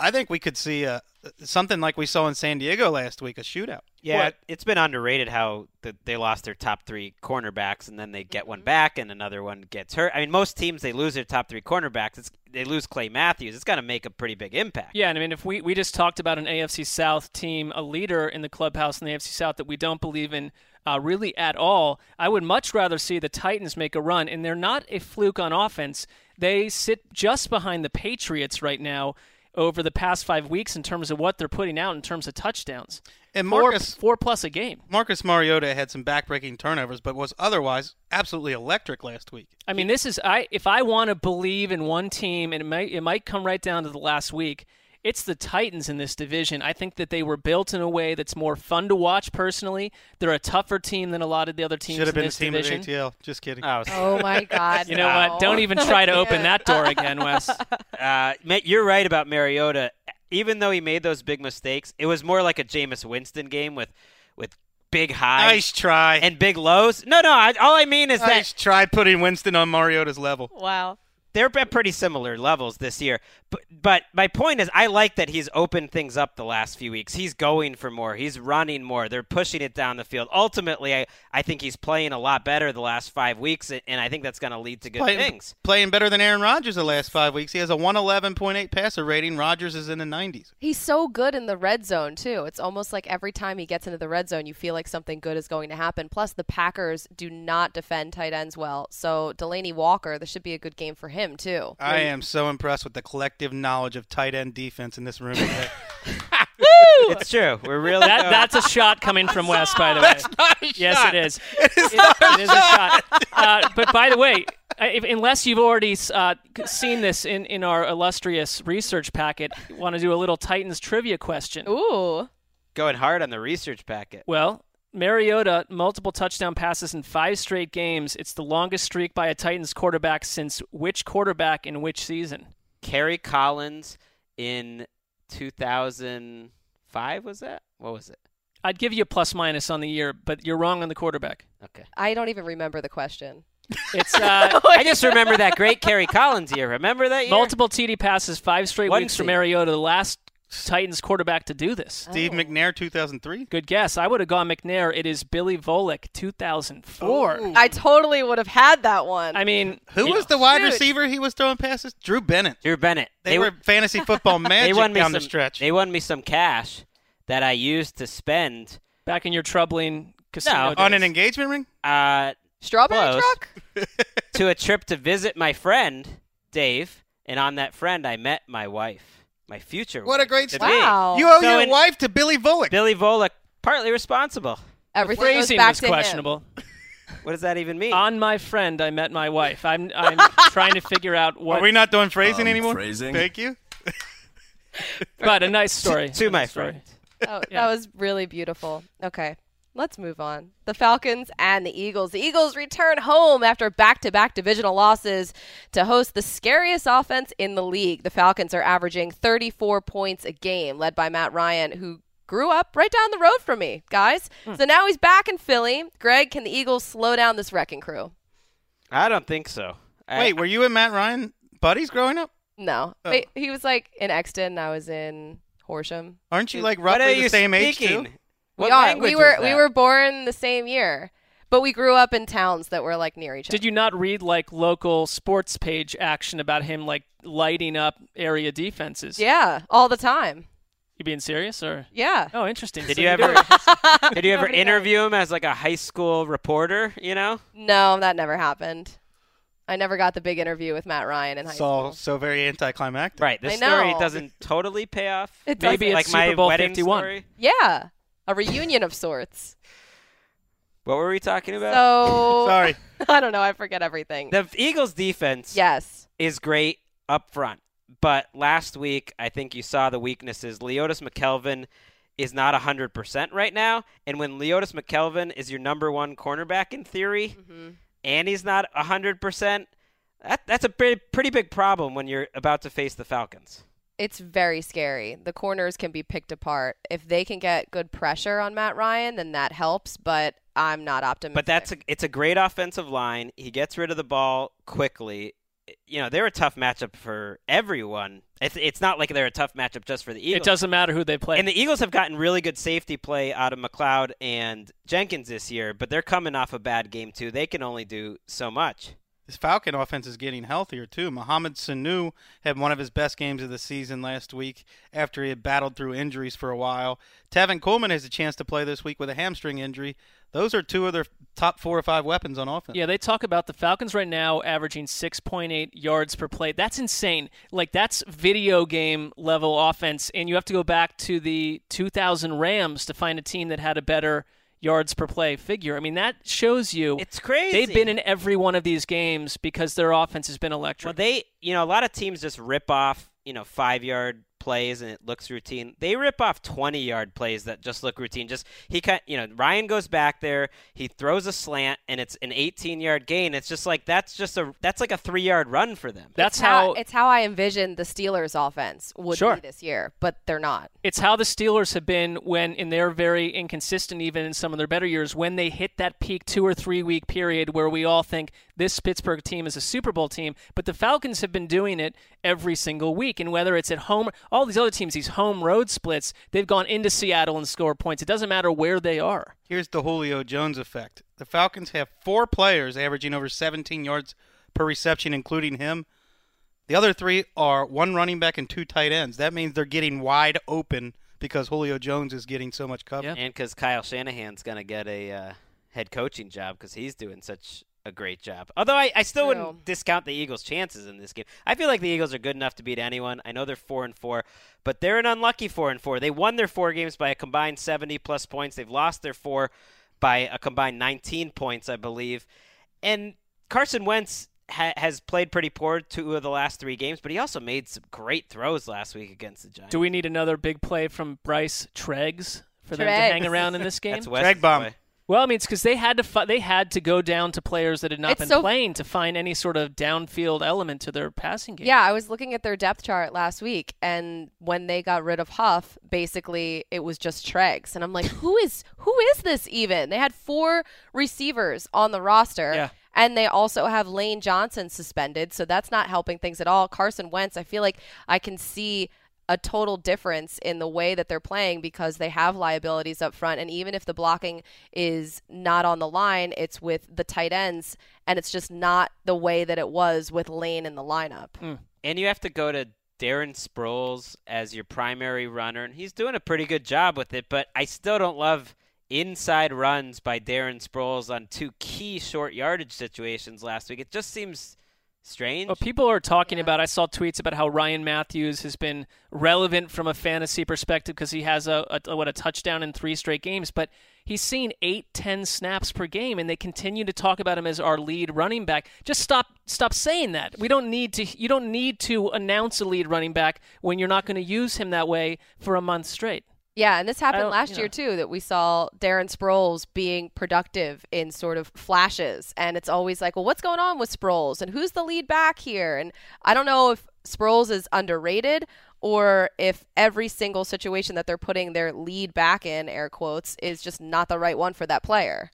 I think we could see a, something like we saw in San Diego last week, a shootout. Yeah, What? it's been underrated how the, they lost their top three cornerbacks and then they get one back and another one gets hurt. I mean, most teams they lose their top three cornerbacks. It's, they lose Clay Matthews. It's going to make a pretty big impact. Yeah, and I mean, if we, we just talked about an AFC South team, a leader in the clubhouse in the AFC South that we don't believe in uh, really at all, I would much rather see the Titans make a run. And they're not a fluke on offense. They sit just behind the Patriots right now over the past five weeks in terms of what they're putting out in terms of touchdowns. And Four, Marcus four plus a game. Marcus Mariota had some backbreaking turnovers, but was otherwise absolutely electric last week. I mean, this is I. If I want to believe in one team, and it might it might come right down to the last week. It's the Titans in this division. I think that they were built in a way that's more fun to watch. Personally, they're a tougher team than a lot of the other teams Should have in been the this team division. of ATL. Just kidding. Oh, Oh my God! (laughs) You know no. what? Don't even try to open that door (laughs) again, Wes. uh, you're right about Mariota. Even though he made those big mistakes, it was more like a Jameis Winston game with with big highs Nice try. and big lows. No, no. I, all I mean is nice that try putting Winston on Mariota's level. Wow. they're at pretty similar levels this year. But, but my point is, I like that he's opened things up the last few weeks. He's going for more. He's running more. They're pushing it down the field. Ultimately, I, I think he's playing a lot better the last five weeks, and I think that's going to lead to good Playing, things. playing better than Aaron Rodgers the last five weeks. He has a 111.8 passer rating. Rodgers is in the 90s. He's so good in the red zone too. It's almost like every time he gets into the red zone, you feel like something good is going to happen. Plus, the Packers do not defend tight ends well, so Delanie Walker, this should be a good game for him too. I am so impressed with the collective knowledge of tight end defense in this room. (laughs) today. It's true. We're really That, going- that's a shot coming from West, by the way. That's not a Yes, it is. It is It- not a it is a shot. Uh, but by the way, uh, if, unless you've already uh, seen this in, in our illustrious research packet, want to do a little Titans trivia question? Ooh, going hard on the research packet. Well, Mariota, multiple touchdown passes in five straight games. It's the longest streak by a Titans quarterback since which quarterback in which season? Kerry Collins in 2005 was that? What was it? I'd give you a plus minus on the year, but you're wrong on the quarterback. Okay. I don't even remember the question. It's uh, (laughs) I just remember that great Kerry Collins year. Remember that year? multiple TD passes, five straight One weeks for seed. Mariota, the last Titans quarterback to do this. Steve McNair, 2003. Good guess. I would have gone McNair. It is Billy Volek, 2004. I totally would have had that one. I mean, Who was know, the wide Shoot. receiver he was throwing passes? Drew Bennett. Drew Bennett. They, were fantasy football (laughs) they magic won me down some, the stretch. They won me some cash that I used to spend back in your troubling casino No. days. On an engagement ring? uh, Strawberry close. truck? (laughs) to a trip to visit my friend Dave, and on that friend I met my wife, my future. What a great to story. Wow. You owe So your in- wife to Billy Volek. Billy Volek, partly responsible. Everything goes Phrasing back was to him. questionable. (laughs) What does that even mean? On my friend, I met my wife. I'm (laughs) I'm trying to figure out what. Are we not doing phrasing Um, anymore? phrasing? Thank you. but a nice (laughs) story. to A my nice story. friend. Oh, Yeah. That was really beautiful. Okay, let's move on. The Falcons and the Eagles. The Eagles return home after back to back divisional losses to host the scariest offense in the league. The Falcons are averaging 34 points a game, led by Matt Ryan, who grew up right down the road from me, guys. Hmm. So now he's back in Philly. Greg, can the Eagles slow down this wrecking crew? I don't think so. I- Wait, were you and Matt Ryan buddies growing up? No. Oh. He was like in Exton, I was in Horsham. Aren't you like what are roughly the same age speaking? too? What we are. language We were was we were born the same year, but we grew up in towns that were like near each other. Did you not read like local sports page action about him like lighting up area defenses? Yeah, all the time. You being serious or? Yeah. Oh, interesting. Did So you do ever? (laughs) (laughs) did you ever interview him as like a high school reporter? You know, No, that never happened. I never got the big interview with Matt Ryan in high It's all school. so very anticlimactic. right? This I story know. doesn't totally pay off. It Maybe doesn't. like it's my Super Bowl wedding 51. story. Yeah, a reunion of sorts. What were we talking about? So (laughs) Sorry. (laughs) I don't know. I forget everything. the Eagles' defense yes. is great up front, but last week I think you saw the weaknesses. Leodis McKelvin is not 100% right now, and when Leodis McKelvin is your number one cornerback in theory, Mhm. and he's not 100%, that, that's a pretty, pretty big problem when you're about to face the Falcons. It's very scary. The corners can be picked apart. If they can get good pressure on Matt Ryan, then that helps. But I'm not optimistic. But that's a, it's a great offensive line. He gets rid of the ball quickly. You know, they're a tough matchup for everyone. It's, it's not like they're a tough matchup just for the Eagles. It doesn't matter who they play. And the Eagles have gotten really good safety play out of McLeod and Jenkins this year, but they're coming off a bad game too. They can only do so much. This Falcon offense is getting healthier too. Mohamed Sanu had one of his best games of the season last week after he had battled through injuries for a while. Tevin Coleman has a chance to play this week with a hamstring injury. Those are two of their top four or five weapons on offense. Yeah, they talk about the Falcons right now averaging 6.8 yards per play. That's insane. Like that's video game level offense and you have to go back to the 2000 Rams to find a team that had a better yards per play figure. I mean, that shows you It's crazy. they've been in every one of these games because their offense has been electric. well, they, you know, a lot of teams just rip off, you know, five yard plays and it looks routine. They rip off 20 yard plays that just look routine. Just he cut, you know, Ryan goes back there, he throws a slant and it's an 18 yard gain. It's just like that's just a that's like a 3 yard run for them. That's it's how, how it's how I envisioned the Steelers offense would Sure. be this year, but they're not. It's how the Steelers have been when, in their very inconsistent, even in some of their better years, when they hit that peak two or three week period where we all think this Pittsburgh team is a Super Bowl team. But the Falcons have been doing it every single week. And whether it's at home, all these other teams, these home road splits, they've gone into Seattle and scored points. It doesn't matter where they are. Here's the Julio Jones effect. The Falcons have four players averaging over 17 yards per reception, including him. The other three are one running back and two tight ends. That means they're getting wide open because Julio Jones is getting so much coverage. And cuz Kyle Shanahan's going to get a uh, head coaching job cuz he's doing such a great job. Although I, I still True. wouldn't discount the Eagles' chances in this game. I feel like the Eagles are good enough to beat anyone. I know they're four and four, but they're an unlucky four and four. They won their four games by a combined seventy plus points. They've lost their four by a combined nineteen points, I believe. And Carson Wentz ha- has played pretty poor two of the last three games, but he also made some great throws last week against the Giants. Do we need another big play from Bryce Treggs for them to hang around in this (laughs) game? That's West's Drag bomb. play. Well, I mean, it's because they had to fi- they had to go down to players that had not It's been so- playing to find any sort of downfield element to their passing game. Yeah, I was looking at their depth chart last week, and when they got rid of Huff, basically it was just Treggs, and I'm like, who is who is this even? They had four receivers on the roster. Yeah. And they also have Lane Johnson suspended, so that's not helping things at all. Carson Wentz, I feel like I can see a total difference in the way that they're playing because they have liabilities up front. And even if the blocking is not on the line, it's with the tight ends, and it's just not the way that it was with Lane in the lineup. Hmm. And you have to go to Darren Sproles as your primary runner, and he's doing a pretty good job with it, but I still don't love inside runs by Darren Sproles on two key short yardage situations last week. It just seems strange. Well, people are talking Yeah. about. I saw tweets about how Ryan Mathews has been relevant from a fantasy perspective because he has a, a what a touchdown in three straight games, but he's seen eight, ten snaps per game, and they continue to talk about him as our lead running back. Just stop, stop saying that. We don't need to. You don't need to announce a lead running back when you're not going to use him that way for a month straight. Yeah, and this happened last you year know. too. That we saw Darren Sproles being productive in sort of flashes, and it's always like, well, what's going on with Sproles, and who's the lead back here? And I don't know if Sproles is underrated or if every single situation that they're putting their lead back in, air quotes, is just not the right one for that player.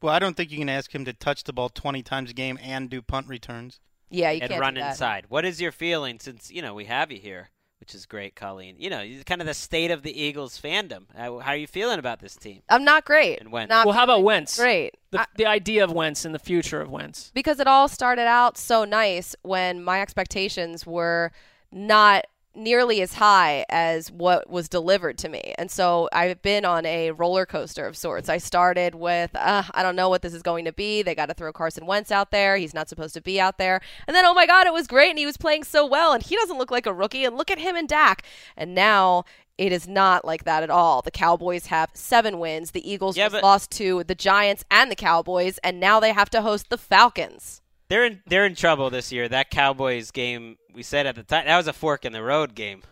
Well, I don't think you can ask him to touch the ball 20 times a game and do punt returns. Yeah, you and can't run do that. inside. What is your feeling since you know we have you here, which is great, Colleen? You know, kind of the state of the Eagles fandom. Uh, how, how are you feeling about this team? I'm not great. And Wentz. Not well, how about Wentz? great. The, I- the idea of Wentz and the future of Wentz. because it all started out so nice when my expectations were not nearly as high as what was delivered to me. And so I've been on a roller coaster of sorts. I started with, uh, I don't know what this is going to be. They got to throw Carson Wentz out there. He's not supposed to be out there. And then, oh my God, it was great. And he was playing so well. And he doesn't look like a rookie. And look at him and Dak. And now. It is not like that at all. The Cowboys have seven wins. The Eagles Yeah, but- lost to the Giants and the Cowboys, and now they have to host the Falcons. They're in they're in trouble this year. That Cowboys game we said at the time that was a fork in the road game,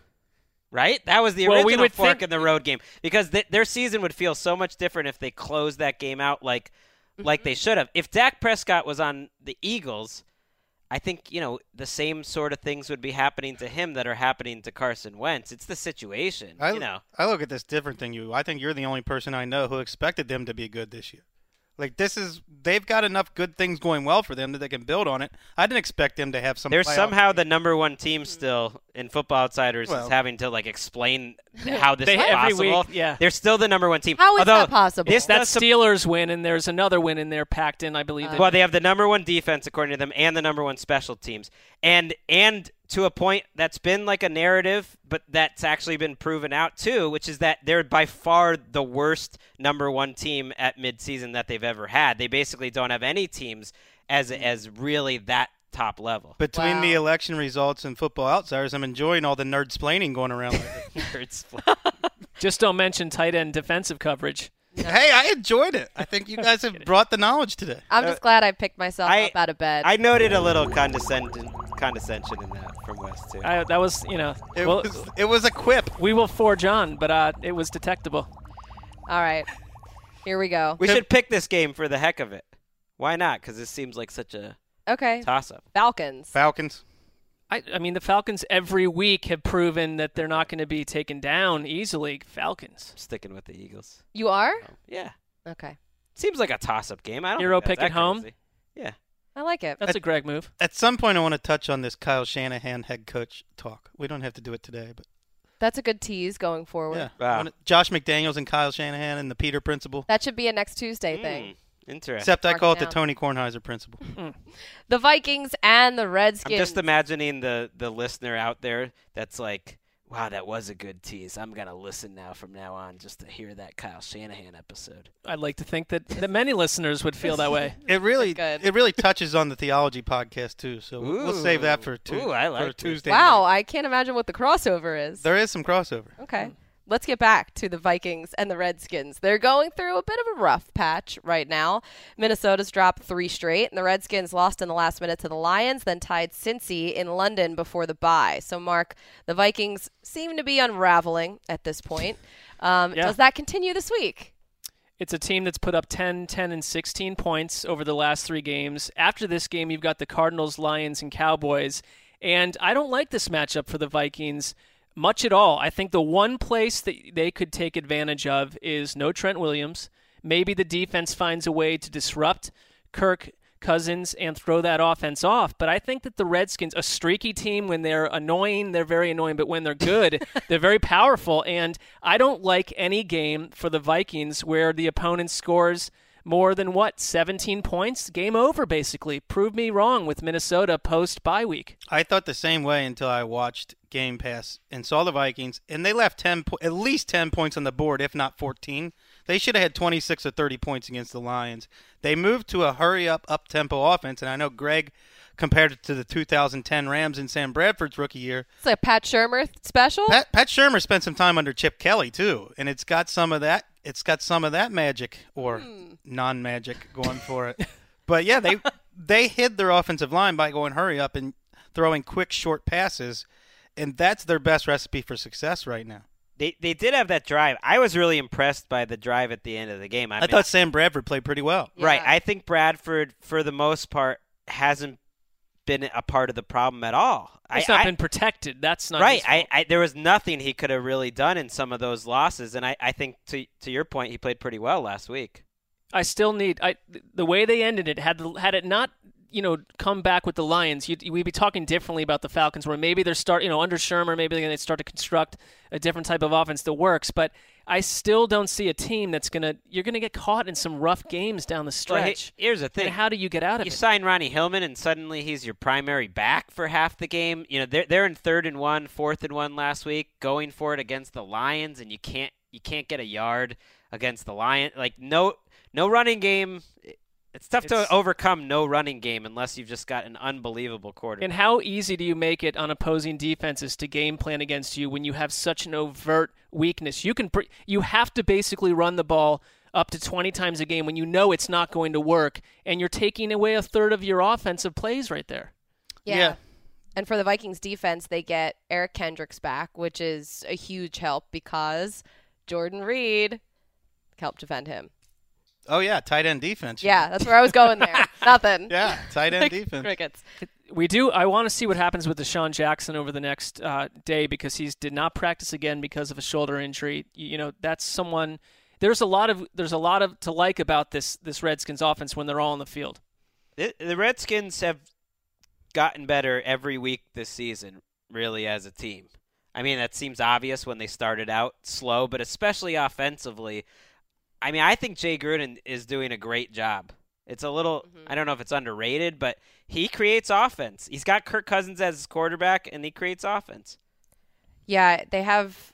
right? That was the Well, original we would fork think- in the road game because th- their season would feel so much different if they closed that game out like like Mm-hmm. they should have. If Dak Prescott was on the Eagles, I think you know the same sort of things would be happening to him that are happening to Carson Wentz. It's the situation, I, you know. I look at this different than you. I think you're the only person I know who expected them to be good this year. Like this is they've got enough good things going well for them that they can build on it. I didn't expect them to have some. They're somehow team. the number one team still in Football Outsiders Well- is having to like explain (laughs) how this They- is every possible. week, yeah. They're still the number one team. How is Although that possible? This That does Steelers win, and there's another win in there packed in, I believe. Uh, well, they have the number one defense according to them, and the number one special teams, and and to a point that's been like a narrative, but that's actually been proven out too, which is that they're by far the worst number one team at midseason that they've ever had. They basically don't have any teams as mm. as really that top level. Between the election results and football outsiders, I'm enjoying all the nerd splaining going around. lately. (laughs) Nerds. (laughs) (laughs) Just don't mention tight end defensive coverage. Hey, I enjoyed it. I think you (laughs) guys have brought the knowledge today. I'm just glad I picked myself I- up out of bed. I noted a little condescend- condescension in that from West too. I, that was, you know, It well, was it was a quip. we will forge on, but uh, it was detectable. All right. Here we go. we should pick this game for the heck of it. Why not? Because this seems like such a Okay. toss-up. Falcons. Falcons. I, I mean, the Falcons every week have proven that they're not going to be taken down easily. Falcons. Sticking with the Eagles. You are? Oh, yeah, Okay. seems like a toss-up game. I don't. Hero think pick at home? crazy. Yeah. I like it. That's a Greg move. At some point, I want to touch on this Kyle Shanahan head coach talk. We don't have to do it today, but That's a good tease going forward. yeah, Wow. Josh McDaniels and Kyle Shanahan and the Peter principle. That should be a next Tuesday hmm. thing. Mm, interesting. Except I call it it the. Tony Kornheiser principle. (laughs) The Vikings and the Redskins. I'm just imagining the the listener out there that's like, "Wow, that was a good tease. I'm gonna listen now from now on just to hear that Kyle Shanahan episode." I'd like to think that, that many listeners would feel that way. (laughs) It really, good. it really touches on the theology podcast too. So we'll we'll save that for, tu- Ooh, I like it. Tuesday. wow, night. I can't imagine what the crossover is. there is some crossover. Okay. Let's get back to the Vikings and the Redskins. They're going through a bit of a rough patch right now. Minnesota's dropped three straight, and the Redskins lost in the last minute to the Lions, then tied Cincy in London before the bye. So, Mark, the Vikings seem to be unraveling at this point. Um, Yeah. Does that continue this week? It's a team that's put up 10, 10, and 16 points over the last three games. After this game, you've got the Cardinals, Lions, and Cowboys. And I don't like this matchup for the Vikings much at all. I think the one place that they could take advantage of is no Trent Williams. Maybe the defense finds a way to disrupt Kirk Cousins and throw that offense off. But I think that the Redskins, a streaky team, when they're annoying, they're very annoying. But when they're good, (laughs) they're very powerful. And I don't like any game for the Vikings where the opponent scores more than what 17 points. Game over, basically. Prove me wrong with Minnesota post bye week. I thought the same way until I watched Game Pass and saw the Vikings, and they left ten, po- at least ten points on the board, if not fourteen. They should have had twenty six or thirty points against the Lions. They moved to a hurry up, up tempo offense, and I know Greg compared it to the 2010 Rams in Sam Bradford's rookie year. It's like a Pat Shurmur special. Pat, Pat Shurmur spent some time under Chip Kelly too, and it's got some of that. It's got some of that magic or hmm. non-magic going for it. (laughs) but yeah, they they hid their offensive line by going hurry up and throwing quick short passes, and that's their best recipe for success right now. They they did have that drive. I was really impressed by the drive at the end of the game. I, I, mean, thought Sam Bradford played pretty well. Right. I think Bradford, for the most part, hasn't been a part of the problem at all. It's I, not I- been protected. That's not right. his fault. I, I there was nothing he could have really done in some of those losses, and I, I think to to your point, he played pretty well last week. I still need I the way they ended it had had it not you know come back with the Lions you'd, we'd be talking differently about the Falcons where maybe they're start you know under Shurmur maybe they're going to start to construct a different type of offense that works but I still don't see a team that's going to you're going to get caught in some rough games down the Well, stretch here's the and thing: how do you get out of you it You sign Ronnie Hillman, and suddenly he's your primary back for half the game. You know they're they're in third and one, fourth and one last week, going for it against the Lions, and you can't you can't get a yard against the Lion. Like no no running game. It's tough It's- to overcome no running game unless you've just got an unbelievable quarterback. and how easy do you make it on opposing defenses to game plan against you when you have such an overt weakness? You can pr- you have to basically run the ball up to 20 times a game when you know it's not going to work and you're taking away a third of your offensive plays right there. Yeah. Yeah. And for the Vikings defense, they get Eric Kendricks back, which is a huge help because Jordan Reed helped defend him. Oh yeah, tight end defense. Yeah, that's where I was going there. (laughs) Nothing. yeah, tight end (laughs) defense. Crickets. We do. I want to see what happens with DeSean Jackson over the next uh, day because he's did not practice again because of a shoulder injury. You, you know, that's someone. There's a lot of there's a lot of to like about this this Redskins offense when they're all on the field. The, the Redskins have gotten better every week this season, really, as a team. I mean, that seems obvious when they started out slow, but especially offensively. I mean, I think Jay Gruden is doing a great job. It's a little, I don't know if it's underrated, but he creates offense. He's got Kirk Cousins as his quarterback, and he creates offense. Yeah, they have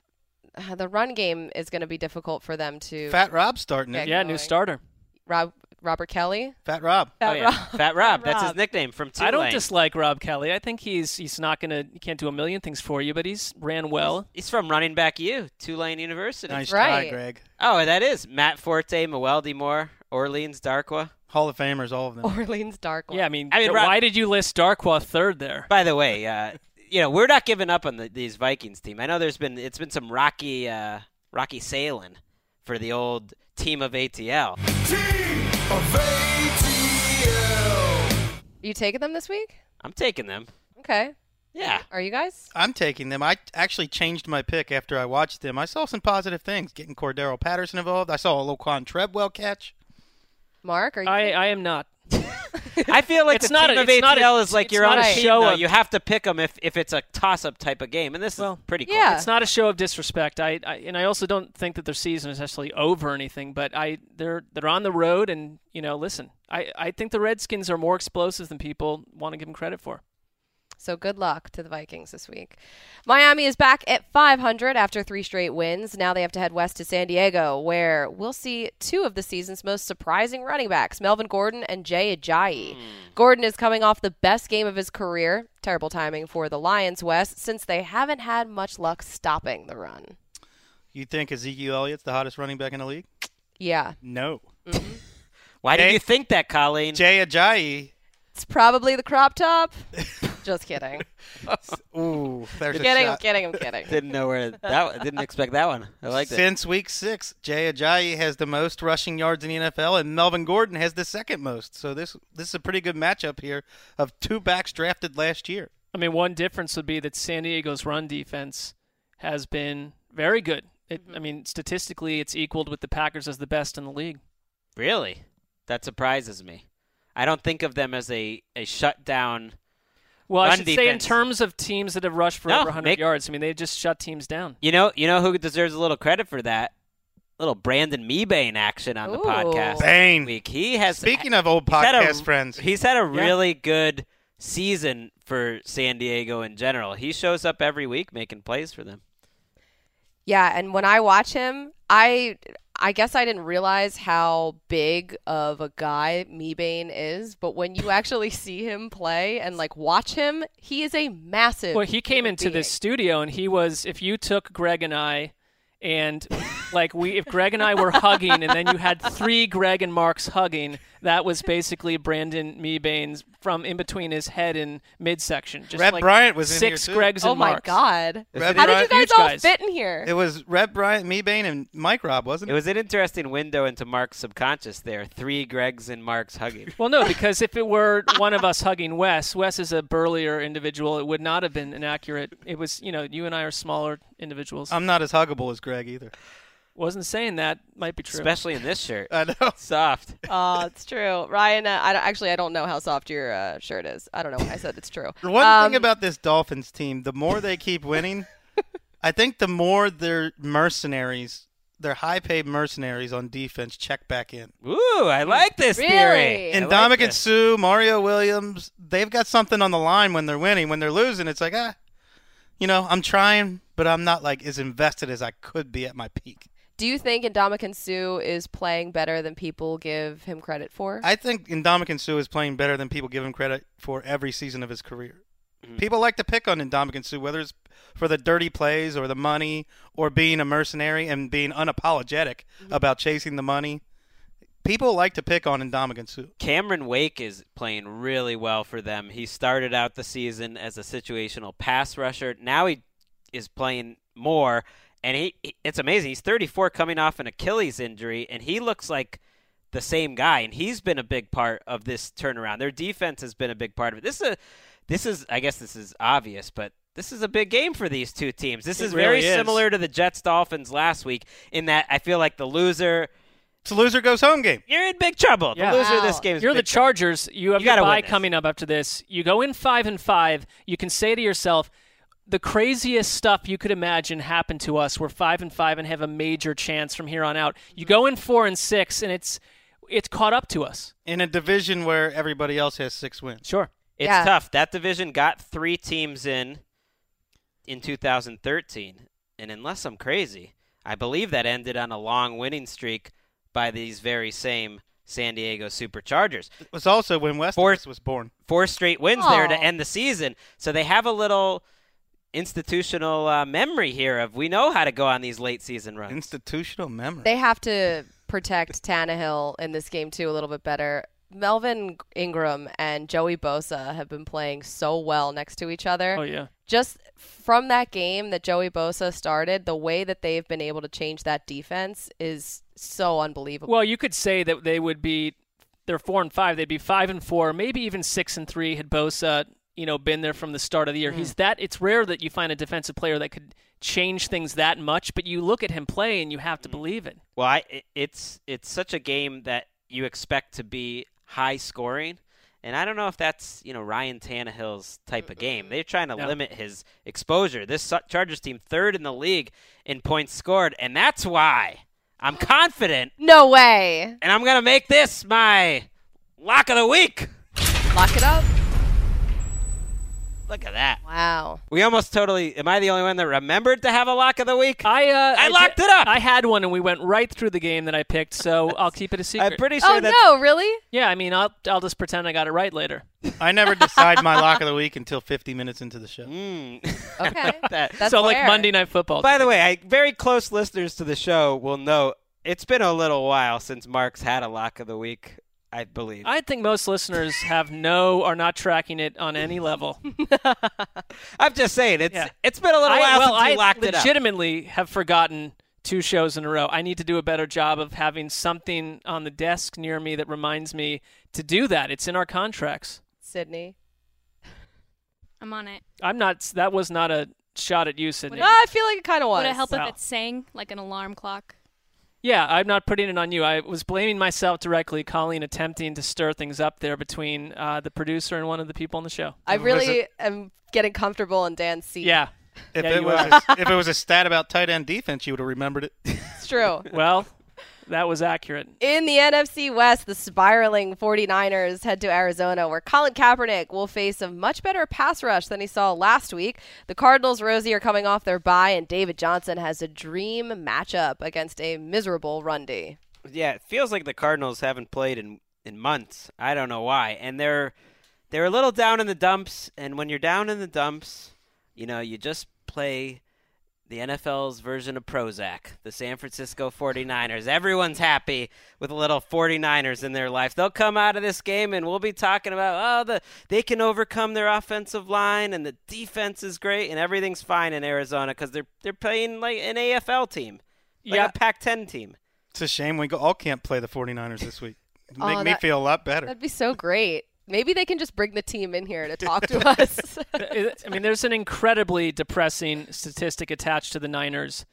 uh, (sighs) the run game is going to be difficult for them to. Fat Rob starting Yeah, it. Yeah, going. new starter. Rob, Robert Kelley. Fat Rob. Fat oh, yeah. Rob. Fat Rob. (laughs) That's his nickname from Tulane. I don't dislike Rob Kelley. I think he's he's not gonna he can't do a million things for you, but he's ran well. He's from running back U, Tulane University. Nice Right. try, Greg. Oh, that is Matt Forte, Mewelde Moore, Orleans Darkwa. Hall of Famers, all of them. Orleans Darkwa. Yeah, I mean, I mean, Rob- why did you list Darkwa third there? By the way, uh, (laughs) you know we're not giving up on the, these Vikings team. I know there's been it's been some rocky uh, rocky sailing for the old team of ATL. You taking them this week? I'm taking them. Okay. Yeah. Are you guys? I'm taking them. I actually changed my pick after I watched them. I saw some positive things, getting Cordarrelle Patterson involved. I saw a Laquon Treadwell catch. Mark, are you? I, I am not. I feel like It's the not team a- of it's not a- ATL is like you're on a show though. of- You have to pick them if, if it's a toss-up type of game, and this Well, is pretty cool. yeah. It's not a show of disrespect. I, I and I also don't think that their season is necessarily over or anything. But I they're they're on the road, and you know, listen, I, I think the Redskins are more explosive than people want to give them credit for. So good luck to the Vikings this week. Miami is back at 500 after three straight wins. Now they have to head west to San Diego, where we'll see two of the season's most surprising running backs, Melvin Gordon and Jay Ajayi. Hmm. Gordon is coming off the best game of his career. Terrible timing for the Lions West, since they haven't had much luck stopping the run. You think Ezekiel Elliott's the hottest running back in the league? Yeah, No. Mm-hmm. Why do Jay- you think that, Colleen? Jay Ajayi. it's probably the crop top. (laughs) Just kidding. Ooh, there's I'm a kidding. I'm shot. kidding. I'm kidding. didn't know where that. One I didn't expect that one. I like that. Since week six, Jay Ajayi has the most rushing yards in the NFL, and Melvin Gordon has the second most. So this this is a pretty good matchup here of two backs drafted last year. I mean, one difference would be that San Diego's run defense has been very good. It, mm-hmm. I mean, statistically, it's equaled with the Packers as the best in the league. Really, that surprises me. I don't think of them as a a shutdown. Well, I Run should say in terms of teams that have rushed for No, over 100 make- yards. I mean, they just shut teams down. You know, you know who deserves a little credit for that? Little Brandon Mebane action on the podcast. Bane. Week. He has. Speaking of old he's a- podcast friends, he's had a really good season for San Diego in general. He shows up every week making plays for them. Yeah, and when I watch him, I I guess I didn't realize how big of a guy Mebane is, but when you actually (laughs) see him play and like watch him, he is a massive. Well, he came into this studio and he was. If you took Greg and I, and (laughs) like we, if Greg and I were hugging, and then you had three Greg and Marks hugging, that was basically Brandon Mebane's from in between his head and midsection. Just Red like Bryant was in six here, too. Gregs Oh and my Marks. god! Red How did you guys huge all guys. fit in here? it was Red Bryant, Mebane, and Mike Robb, wasn't It it? was an interesting window into Mark's subconscious there. Three Gregs and Mark's hugging. Well, no, because if it were one of us hugging Wes, Wes is a burlier individual. It would not have been an accurate. It was, you know, you and I are smaller individuals. I'm not as huggable as Greg either. Wasn't saying that. Might be true. Especially in this shirt. I know. (laughs) Soft. Oh, (laughs) it's true, Ryan. Uh, I don't, actually I don't know how soft your uh, shirt is. I don't know why I said it's true. (laughs) One Um, thing about this Dolphins team, the more they keep winning, I think the more their mercenaries, their high-paid mercenaries on defense check back in. Ooh, I like this Really? theory. And I like Dominic and. Sue, Mario Williams, they've got something on the line when they're winning. When they're losing, it's like, ah, you know, I'm trying, but I'm not like as invested as I could be at my peak. Do you think Ndamukong Suh is playing better than people give him credit for? I think Ndamukong Suh is playing better than people give him credit for every season of his career. Mm-hmm. People like to pick on Ndamukong Suh, whether it's for the dirty plays or the money or being a mercenary and being unapologetic mm-hmm. about chasing the money. People like to pick on Ndamukong Suh. Cameron Wake is playing really well for them. He started out the season as a situational pass rusher. Now he is playing more, and he he- it's amazing. He's 34, coming off an Achilles injury, and he looks like the same guy. And he's been a big part of this turnaround. Their defense has been a big part of it. This is a, this is I guess this is obvious, but. This is a big game for these two teams. This It is really very is. similar to the Jets Dolphins last week in that I feel like the loser It's a loser goes home game. you're in big trouble. Yeah. The loser of this game is You're the big trouble. Chargers. You have You your gotta bye coming up after this. You go in five and five. You can say to yourself, the craziest stuff you could imagine happened to us. We're five and five and have a major chance from here on out. You go in four and six, and it's it's caught up to us. In a division where everybody else has six wins. Sure. It's Yeah. tough. That division got three teams in in 2013, and unless I'm crazy, I believe that ended on a long winning streak by these very same San Diego Superchargers. It was also when Westbrook was born. Four straight wins there to end the season, so they have a little institutional uh, memory here of we know how to go on these late season runs. Institutional memory. they have to protect Tannehill in this game too a little bit better. Melvin Ingram and Joey Bosa have been playing so well next to each other. Oh yeah. Just from that game that Joey Bosa started, the way that they've been able to change that defense is so unbelievable. Well, you could say that they would be they're four and five. They'd be five and four, maybe even six and three had Bosa, you know, been there from the start of the year. He's mm. that. It's rare that you find a defensive player that could change things that much. But you look at him play, and you have to mm. believe it. Well, I, it- it's it's such a game that you expect to be high scoring, and I don't know if that's you know Ryan Tannehill's type of game. They're trying to No. limit his exposure. This Su- Chargers team third in the league in points scored, and that's why I'm (gasps) confident, no way. and I'm gonna make this my lock of the week. Lock it up. Look at that. Wow. We almost totally. Am I the only one that remembered to have a lock of the week? I uh, I di- locked it up! I had one, and we went right through the game that I picked. So (laughs) I'll keep it a secret. I'm pretty sure Oh that no, really? yeah, I mean, I'll I'll just pretend I got it right later. I never decide my lock of the week until 50 minutes into the show. Mm. (laughs) Okay. that. That's so like. Monday Night Football. By the way, I, very close listeners to the show will know it's been a little while since Mark's had a lock of the week. I believe. I think most listeners have no are not tracking it on any level. (laughs) I'm just saying it's Yeah. it's been a little I, while well, since I locked it up. legitimately have forgotten two shows in a row. I need to do a better job of having something on the desk near me that reminds me to do that. It's in our contracts. Sydney. I'm on it. I'm not. That was not a shot at you, Sydney. Ah, I feel like it kind of was. Would it help Wow. if it sang like an alarm clock? Yeah, I'm not putting it on you. I was blaming myself directly, Colleen attempting to stir things up there between uh, the producer and one of the people on the show. I Was really am getting comfortable in Dan's seat. Yeah. If Yeah, it was (laughs) if it was a stat about tight end defense, you would have remembered it. It's true. Well, that was accurate. In the NFC West, the spiraling 49ers head to Arizona, where Colin Kaepernick will face a much better pass rush than he saw last week. The Cardinals, Rosie, are coming off their bye, and David Johnson has a dream matchup against a miserable run D. Yeah, it feels like the Cardinals haven't played in in months. I don't know why, and they're they're a little down in the dumps. And when you're down in the dumps, you know you just play the NFL's version of Prozac, the San Francisco 49ers. Everyone's happy with a little 49ers in their life. They'll come out of this game and we'll be talking about, oh, the they can overcome their offensive line and the defense is great and everything's fine in Arizona cuz they're they're playing like an AFL team. Like Yeah. a Pac-10 team. It's a shame we go, all can't play the 49ers this week. It'd make Oh, me feel a lot better. That'd be so great. Maybe they can just bring the team in here to talk to (laughs) us. I mean, there's an incredibly depressing statistic attached to the Niners.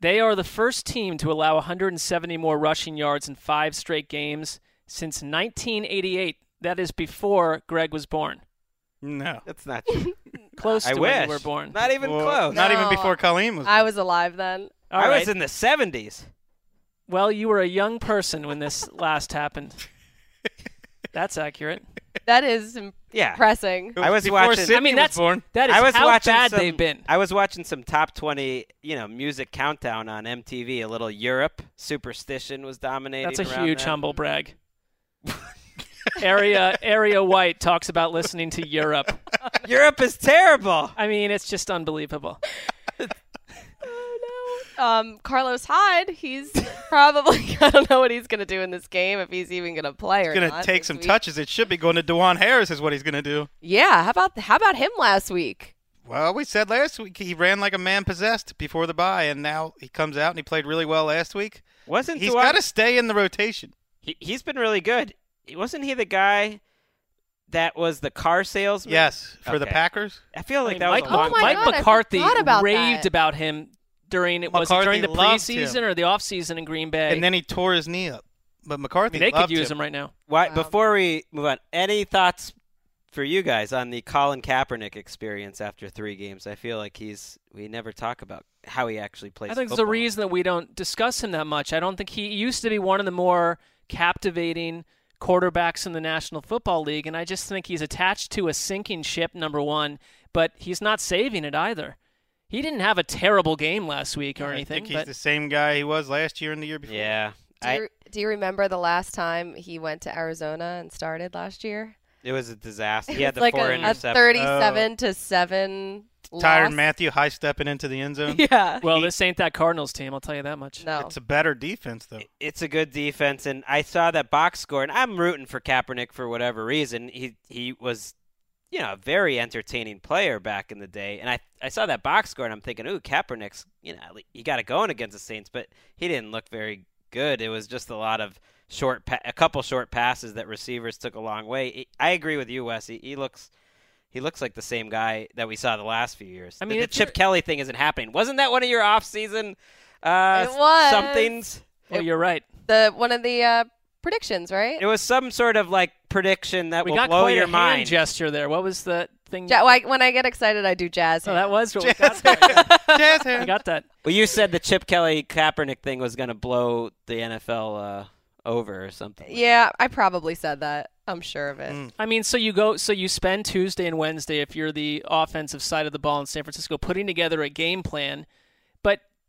They are the first team to allow 170 more rushing yards in five straight games since 1988. That is before Greg was born. No. That's not (laughs) true. Close I to wish. when you were born. Not even Well, close. Not even before Colleen was. Born. I was alive then. All I right. was in the 70s. Well, you were a young person when this last happened. (laughs) That's accurate. That is Yeah. impressing. I was before watching- I Sydney I mean, was that's born. that is I was how watching bad some, they've been. I was watching some top 20, you know, music countdown on MTV. A little Europe. Superstition was dominating. That's a around huge then. humble brag. area Area White talks about listening to Europe. (laughs) Europe is terrible. I mean, it's just unbelievable. Um, Carlos Hyde, he's probably (laughs) I don't know what he's gonna do in this game if he's even gonna play or He's going to take some week. touches. It should be going to DuJuan Harris, is what he's going to do. Yeah, how about how about him last week? Well, we said last week he ran like a man possessed before the bye, and now he comes out and he played really well last week. Wasn't He's Duan- got to stay in the rotation. He, he's been really good. Wasn't he the guy that was the car salesman? Yes, for the Packers. I feel like I that mean, was Mike, a Oh long my Mike God, I McCarthy forgot about raved that. about him during it was it McCarthy during the loved preseason him. or the offseason in Green Bay. And then he tore his knee up. But I McCarthy mean, they could use him. him right now. Why, Wow. Before we move on, any thoughts for you guys on the Colin Kaepernick experience after three games? I feel like he's we never talk about how he actually plays. I think there's football. a reason that we don't discuss him that much. I don't think he, he used to be one of the more captivating quarterbacks in the National Football League, and I just think he's attached to a sinking ship, number one, but he's not saving it either. He didn't have a terrible game last week or anything. I think he's but the same guy he was last year and the year before. Yeah, Do I, you, do you remember the last time he went to Arizona and started last year? It was a disaster. He had (laughs) the like four a, a interceptions. 37 to 7 Tyrann loss. Mathieu high stepping into the end zone. (laughs) Yeah. Well, this ain't that Cardinals team. I'll tell you that much. No. It's a better defense though. It's a good defense, and I saw that box score, and I'm rooting for Kaepernick for whatever reason. He he was, you know, a very entertaining player back in the day, and I I saw that box score, and I'm thinking, ooh, Kaepernick's, you know, he got it going against the Saints, but he didn't look very good. It was just a lot of short, pa- a couple short passes that receivers took a long way. I agree with you, Wes. He, he looks. He looks like the same guy that we saw the last few years. I mean, the, the Chip you're- Kelly thing isn't happening. Wasn't that one of your off-season uh, It was. somethings? Well, you're right. the one of the uh, predictions, right? It was some sort of like prediction that We will got blow quite your a hand gesture there. What was the thing? Ja- like, when I get excited, I do jazz. oh, that was what we got. there. (laughs) Jazz I hands. got that. well, you said the Chip Kelly Kaepernick thing was going to blow the NFL uh, over or something. Yeah, I probably said that. I'm sure of it. Mm. I mean, so you go, so you spend Tuesday and Wednesday if you're the offensive side of the ball in San Francisco putting together a game plan, but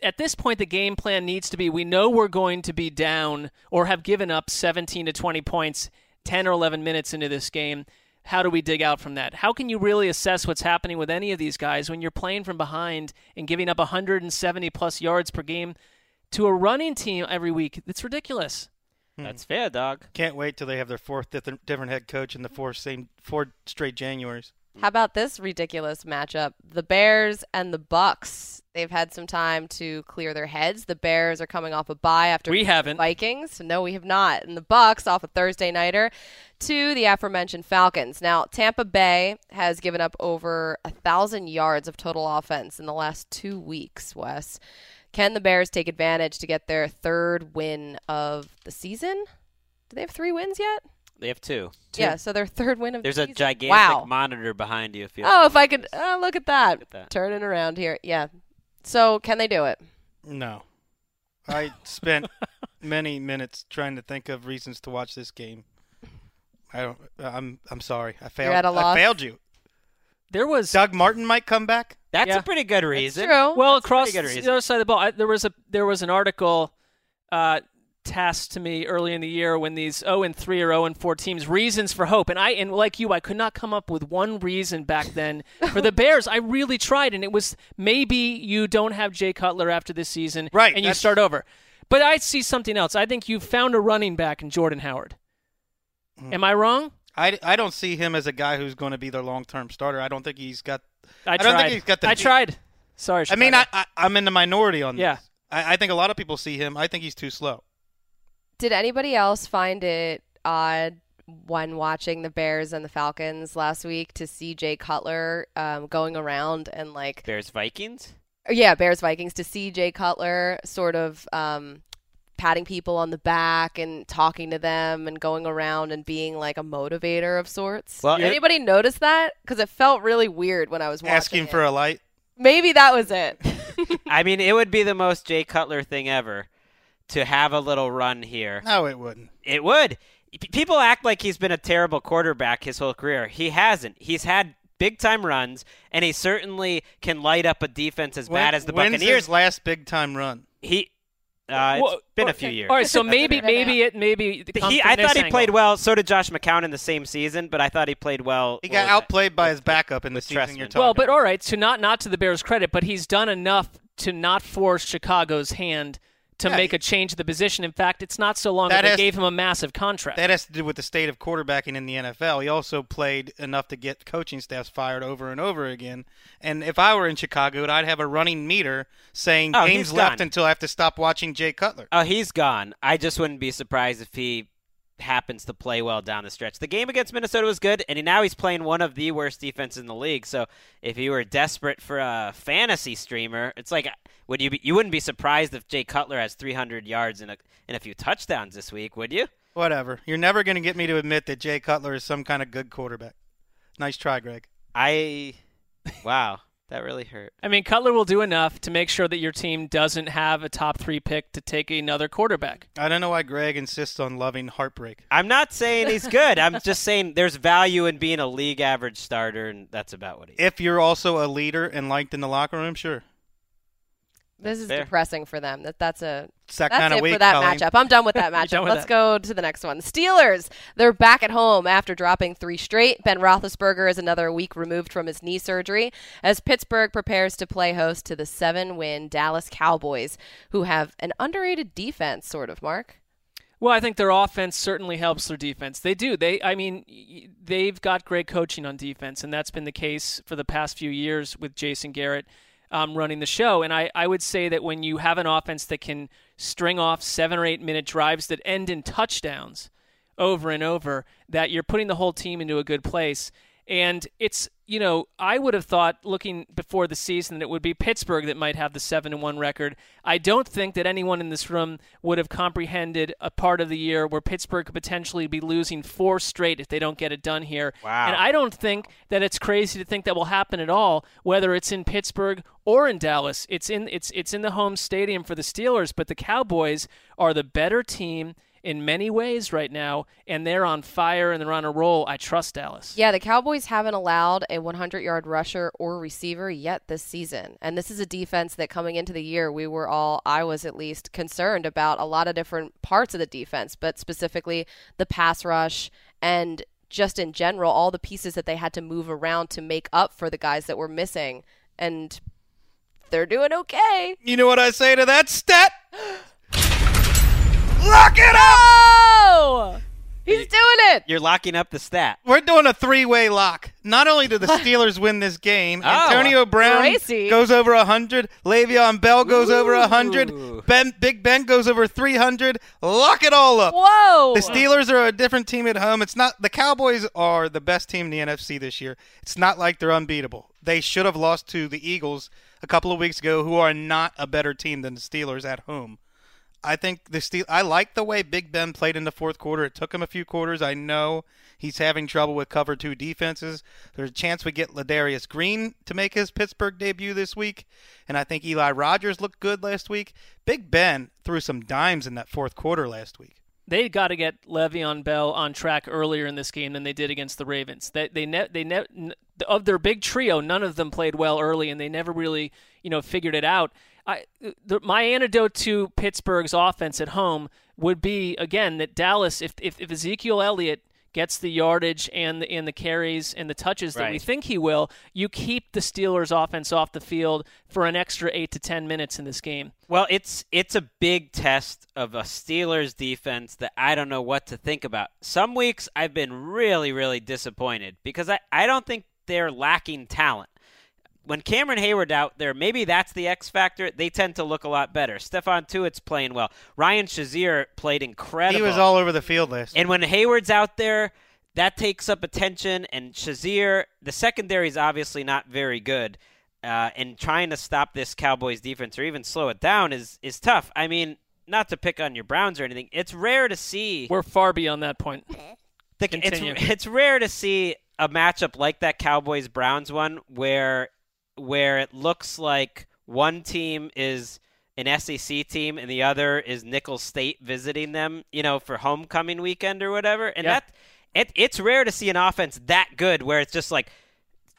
at this point the game plan needs to be we know we're going to be down or have given up 17 to 20 points 10 or 11 minutes into this game. How do we dig out from that? How can you really assess what's happening with any of these guys when you're playing from behind and giving up 170 plus yards per game to a running team every week? It's ridiculous. Hmm. That's fair, dog. Can't wait till they have their fourth different different head coach in the four same four straight Januaries. How about this ridiculous matchup? The Bears and the Bucks. They've had some time to clear their heads. The Bears are coming off a bye after We haven't. the Vikings. No, we have not. And the Bucks off a Thursday nighter to the aforementioned Falcons. Now, Tampa Bay has given up over a thousand yards of total offense in the last two weeks. Wes, can the Bears take advantage to get their third win of the season? Do they have three wins yet? They have two. Yeah, so their third win of There's the a season. gigantic wow. monitor behind you. If you Oh, if I could oh, look at that. at that. Turning around here. Yeah. So, can they do it? No, I spent (laughs) many minutes trying to think of reasons to watch this game. I don't. I'm. I'm sorry. I failed. at a I loss? failed you. There was Doug Martin might come back. That's Yeah. a pretty good reason. True. Well, That's across pretty good the other side of the ball, I, there was a there was an article uh, tasked to me early in the year when these 0 and 3 or 0 and 4 teams reasons for hope, and I and like you, I could not come up with one reason back then for the (laughs) Bears. I really tried, and it was maybe you don't have Jay Cutler after this season, Right, And you start over. But I see something else. I think you found a running back in Jordan Howard. Hmm. Am I wrong? I, I don't see him as a guy who's going to be their long term starter. I don't think he's got. I, I don't think he's got the I tried. Sorry. I mean, I, I I'm in the minority on Yeah. this. I, I think a lot of people see him. I think he's too slow. Did anybody else find it odd when watching the Bears and the Falcons last week to see Jay Cutler um, going around and like, Bears Vikings. yeah, Bears Vikings to see Jay Cutler sort of um, patting people on the back and talking to them and going around and being like a motivator of sorts? Well, Did it- anybody notice that? Because it felt really weird when I was watching. Asking it. for a light. maybe that was it. (laughs) I mean, it would be the most Jay Cutler thing ever to have a little run here. No, it wouldn't. It would. People act like he's been a terrible quarterback his whole career. He hasn't. He's had big time runs, and he certainly can light up a defense as When- bad as the when's Buccaneers. his last big time run? He. Uh, it's Well, been a few years. All right, so maybe maybe it maybe it He, I thought he angle. played well. So did Josh McCown in the same season, but I thought he played well. He got was it? outplayed by his backup in the with season you're talking Well, but all right, to not not to the Bears' credit, but he's done enough to not force Chicago's hand to Yeah, make he- a change of the position. In fact, it's not so long That that they gave him a massive contract. That has to do with the state of quarterbacking in the NFL. He also played enough to get coaching staffs fired over and over again. And if I were in Chicago, I'd have a running meter saying Oh, games left gone. until I have to stop watching Jay Cutler. Oh, he's gone. I just wouldn't be surprised if he happens to play well down the stretch. The game against Minnesota was good, and now he's playing one of the worst defenses in the league. So if you were desperate for a fantasy streamer, it's like would you be, you wouldn't be surprised if Jay Cutler has 300 yards and a and a few touchdowns this week, would you? Whatever. You're never going to get me to admit that Jay Cutler is some kind of good quarterback. Nice try, Greg. I wow, that really hurt. I mean, Cutler will do enough to make sure that your team doesn't have a top three pick to take another quarterback. I don't know why Greg insists on loving heartbreak. I'm not saying he's good. I'm just saying there's value in being a league average starter, and that's about what he. If you're also a leader and liked in the locker room, sure. This is fair. depressing for them. That that's a It's that that's kind it of week, for that Colleen. matchup. I'm done with that (laughs) matchup. with Let's that. go to the next one. Steelers. They're back at home after dropping three straight. Ben Roethlisberger is another week removed from his knee surgery as Pittsburgh prepares to play host to the seven-win Dallas Cowboys, who have an underrated defense, sort of. Mark. Well, I think their offense certainly helps their defense. They do. They, I mean, they've got great coaching on defense, and that's been the case for the past few years with Jason Garrett um, running the show. And I, I would say that when you have an offense that can string off seven or eight minute drives that end in touchdowns over and over, that you're putting the whole team into a good place. And it's, you know, I would have thought looking before the season that it would be Pittsburgh that might have the 7 and 1 record. I don't think that anyone in this room would have comprehended a part of the year where Pittsburgh could potentially be losing four straight if they don't get it done here. Wow. And I don't think that it's crazy to think that will happen at all, whether it's in Pittsburgh or in Dallas. It's in it's it's in the home stadium for the Steelers, but the Cowboys are the better team in many ways right now, and they're on fire and they're on a roll. I trust Dallas. Yeah, the Cowboys haven't allowed a 100 yard rusher or receiver yet this season. And this is a defense that coming into the year, we were all, I was at least, concerned about a lot of different parts of the defense, but specifically the pass rush and just in general, all the pieces that they had to move around to make up for the guys that were missing. And they're doing okay. You know what I say to that stat? (gasps) (laughs) Lock it up! He's doing it! You're locking up the stat. We're doing a three-way lock. Not only do the Steelers win this game, Oh, Antonio Brown Gracie. goes over 100, Le'Veon Bell goes over Ooh. 100, ben, Big Ben goes over 300. Lock it all up. Whoa! The Steelers are a different team at home. It's not the Cowboys are the best team in the NFC this year. It's not like they're unbeatable. They should have lost to the Eagles a couple of weeks ago, who are not a better team than the Steelers at home. I think the Steel. I like the way Big Ben played in the fourth quarter. It took him a few quarters. I know he's having trouble with cover two defenses. There's a chance we get Ladarius Green to make his Pittsburgh debut this week, and I think Eli Rogers looked good last week. Big Ben threw some dimes in that fourth quarter last week. they got to get Le'Veon Bell on track earlier in this game than they did against the Ravens. They they ne- they ne- of their big trio, none of them played well early, and they never really you know figured it out. I the, my antidote to Pittsburgh's offense at home would be again that Dallas, if if, if Ezekiel Elliott gets the yardage and the and the carries and the touches that we think he will, you keep the Steelers offense off the field for an extra eight to ten minutes in this game. Well, it's it's a big test of a Steelers defense that I don't know what to think about. Some weeks I've been really, really disappointed because I, I don't think they're lacking talent. When Cameron Heyward out there, maybe that's the X factor. They tend to look a lot better. Stephon Tuitt's playing well. Ryan Shazier played incredible. He was all over the field last. And when Heyward's out there, that takes up attention. And Shazier, the secondary is obviously not very good. Uh, and trying to stop this Cowboys defense or even slow it down is is tough. I mean, not to pick on your Browns or anything, it's rare to see. We're far beyond that point. The, Continue. it's (laughs) it's rare to see a matchup like that Cowboys Browns one where where it looks like one team is an SEC team and the other is Nicholls State visiting them, you know, for homecoming weekend or whatever. And Yeah. that it it's rare to see an offense that good where it's just like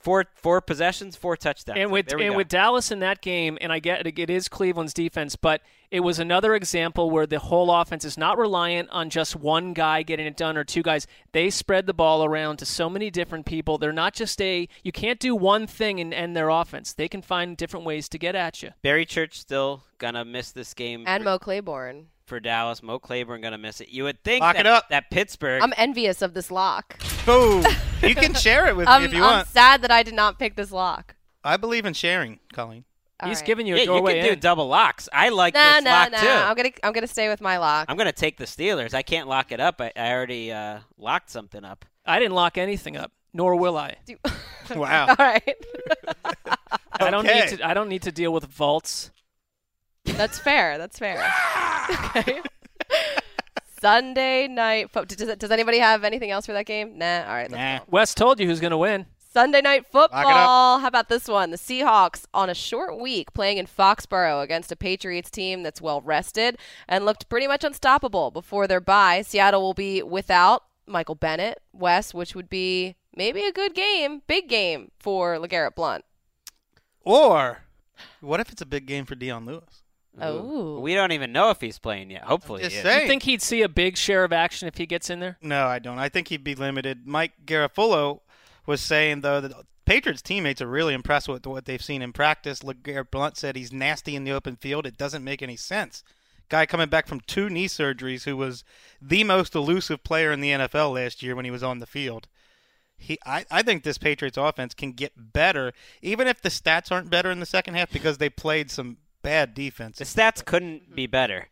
four four possessions, four touchdowns. And with There and go. with Dallas in that game, and I get it, it is Cleveland's defense, but it was another example where the whole offense is not reliant on just one guy getting it done or two guys. They spread the ball around to so many different people. They're not just a you can't do one thing and end their offense. They can find different ways to get at you. Barry Church still gonna miss this game And for, Mo Claiborne. For Dallas. Mo Claiborne gonna miss it. You would think Lock that, it up. that Pittsburgh I'm envious of this lock. Boom! you can (laughs) share it with me if you I'm want. sad that I did not pick this lock. I believe in sharing, Colleen. All He's right. giving you a yeah, you doorway can do double locks. I like No, this no, lock no. too. I'm gonna I'm gonna stay with my lock. I'm gonna take the Steelers. I can't lock it up. I, I already uh, locked something up. I didn't lock anything up, nor will I. Do- Wow. (laughs) All right. I don't Okay. need to. I don't need to deal with vaults. That's fair. That's fair. (laughs) okay. Sunday night. Fo- does, does anybody have anything else for that game? Nah. All right. Nah. go. Wes told you who's going to win. Sunday night football. How about this one? The Seahawks on a short week playing in Foxborough against a Patriots team that's well rested and looked pretty much unstoppable before their bye. Seattle will be without Michael Bennett, Wes, which would be maybe a good game, big game for LeGarrette Blunt. Or What if it's a big game for Dion Lewis? Oh. We don't even know if he's playing yet. Hopefully, Just he is. saying. You think he'd see a big share of action if he gets in there? No, I don't. I think he'd be limited. Mike Garafolo was saying though that Patriots teammates are really impressed with what they've seen in practice. LeGarrette Blunt said he's nasty in the open field. It doesn't make any sense. Guy coming back from two knee surgeries who was the most elusive player in the NFL last year when he was on the field. He, I, I think this Patriots offense can get better, even if the stats aren't better in the second half because they played some bad defense. The stats couldn't mm-hmm. be better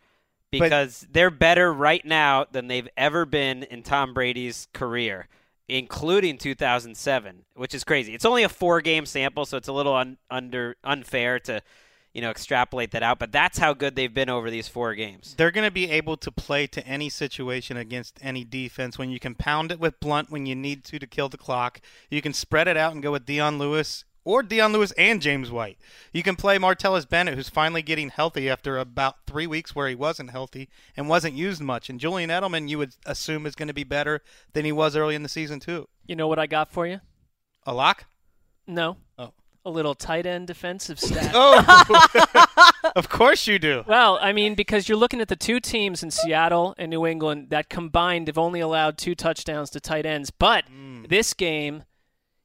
because they're better right now than they've ever been in Tom Brady's career, including 2007, which is crazy. It's only a four-game sample, so it's a little un- under unfair to, you know, extrapolate that out. But that's how good they've been over these four games. They're going to be able to play to any situation against any defense. When you can pound it with Blunt when you need to to kill the clock, you can spread it out and go with Dion Lewis or Dion Lewis and James White. You can play Martellus Bennett, who's finally getting healthy after about three weeks where he wasn't healthy and wasn't used much. And Julian Edelman, you would assume, is going to be better than he was early in the season too. You know what I got for you? A lock? No. Oh. A little tight end defensive (laughs) stat. Oh, (laughs) of course you do. Well, I mean, because you're looking at the two teams in Seattle and New England that combined have only allowed two touchdowns to tight ends. But hmm. this game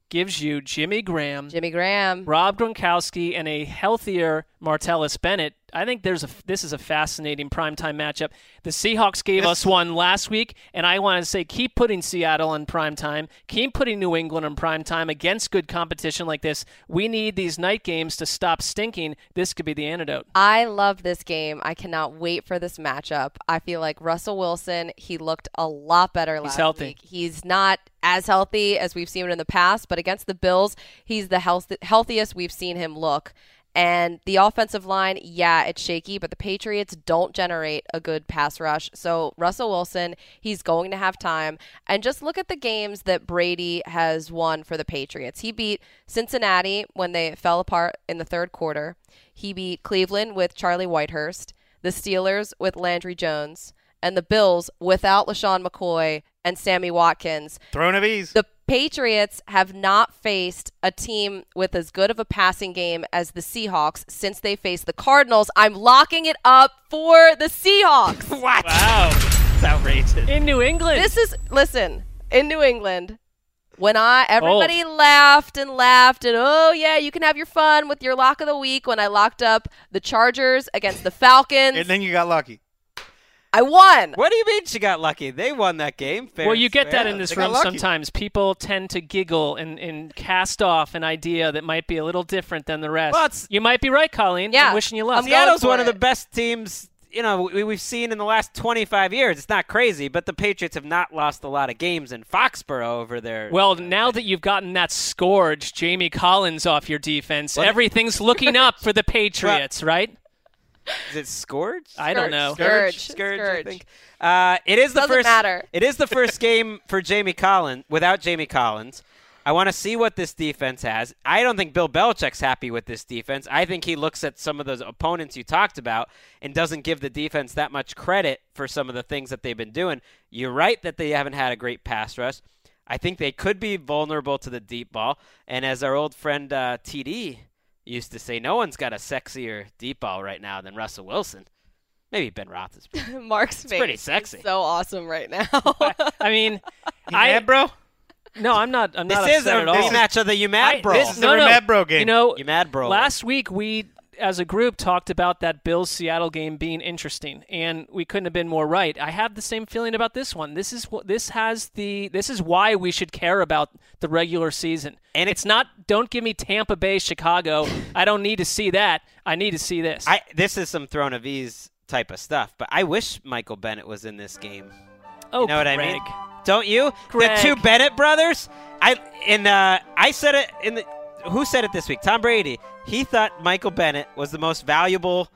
gives you Jimmy Graham, Jimmy Graham. Rob Gronkowski, and a healthier Martellus Bennett. I think there's a this is a fascinating primetime matchup. The Seahawks gave us one last week, and I want to say keep putting Seattle on primetime, keep putting New England on primetime against good competition like this. We need these night games to stop stinking. This could be the antidote. I love this game. I cannot wait for this matchup. I feel like Russell Wilson, he looked a lot better last He's healthy. week. He's not as healthy as we've seen him in the past, but against the Bills, he's the health- healthiest we've seen him look. And the offensive line, yeah, it's shaky, but the Patriots don't generate a good pass rush. So, Russell Wilson, he's going to have time. And just look at the games that Brady has won for the Patriots. He beat Cincinnati when they fell apart in the third quarter. He beat Cleveland with Charlie Whitehurst, the Steelers with Landry Jones, and the Bills without LeSean McCoy and Sammy Watkins. Throne of ease. The Patriots have not faced a team with as good of a passing game as the Seahawks since they faced the Cardinals. I'm locking it up for the Seahawks. (laughs) what? Wow. It's outrageous. In New England. This is listen, in New England, when I everybody laughed and laughed and oh yeah, you can have your fun with your lock of the week when I locked up the Chargers against the Falcons. And then you got lucky. I won. What do you mean she got lucky? They won that game. Fair well, you get square. that in this They room sometimes. People tend to giggle and, and cast off an idea that might be a little different than the rest. Well, you might be right, Colleen. Yeah, I'm wishing you luck. I'm going Seattle's for one of the best teams you know we, we've seen in the last 25 years. It's not crazy, but the Patriots have not lost a lot of games in Foxborough over there. Well, now that you've gotten that scourge, Jamie Collins off your defense, What? everything's looking (laughs) up for the Patriots, right? Is it Scourge? I don't know. Scourge. Scourge, Scourge. I think. Uh, it is the Doesn't first. matter. It is the first (laughs) game for Jamie Collins without Jamie Collins. I want to see what this defense has. I don't think Bill Belichick's happy with this defense. I think he looks at some of those opponents you talked about and doesn't give the defense that much credit for some of the things that they've been doing. You're right that they haven't had a great pass rush. I think they could be vulnerable to the deep ball. And as our old friend uh, TD used to say, no one's got a sexier deep ball right now than Russell Wilson. Maybe Ben Roethlisberger. (laughs) Mark's face pretty is sexy. so awesome right now. (laughs) I mean, You I mad, bro? no, I'm not. I'm This not is upset a at all. rematch of the You Mad I- Bro. this- is no, the no. Mad Bro game. You know, You Mad Bro. Last week we, as a group, talked about that Bills Seattle game being interesting, and we couldn't have been more right. I have the same feeling about this one. This is what this has the. This is why we should care about the regular season. And it's not. Don't give me Tampa Bay, Chicago. I don't need to see that. I need to see this. I this is some throne of ease type of stuff, but I wish Michael Bennett was in this game. oh, You know what I mean? Don't you? Greg. The two Bennett brothers. I in uh, I said it in the. Who said it this week? Tom Brady. He thought Michael Bennett was the most valuable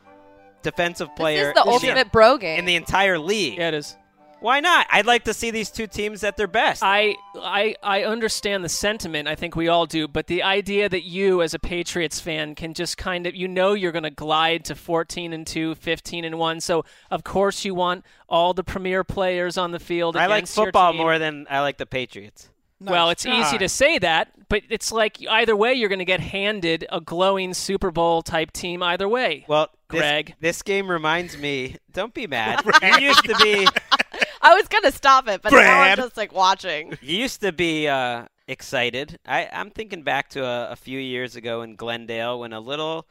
defensive player this is the in the- ultimate bro game. in the entire league. Yeah, it is. Why not? I'd like to see these two teams at their best. I, I I understand the sentiment. I think we all do. But the idea that you, as a Patriots fan, can just kind of you know you're going to glide to 14 and 2, 15 and 1. So of course you want all the premier players on the field. I like against your football team. more than I like the Patriots. Well, it's easy to say that, but it's like either way, you're going to get handed a glowing Super Bowl type team either way. Well, Greg. this game reminds me. Don't be mad. (laughs) you used to be. (laughs) I was gonna stop it, but now I'm just like watching. You used to be uh, excited. I, I'm thinking back to a, a few years ago in Glendale when a little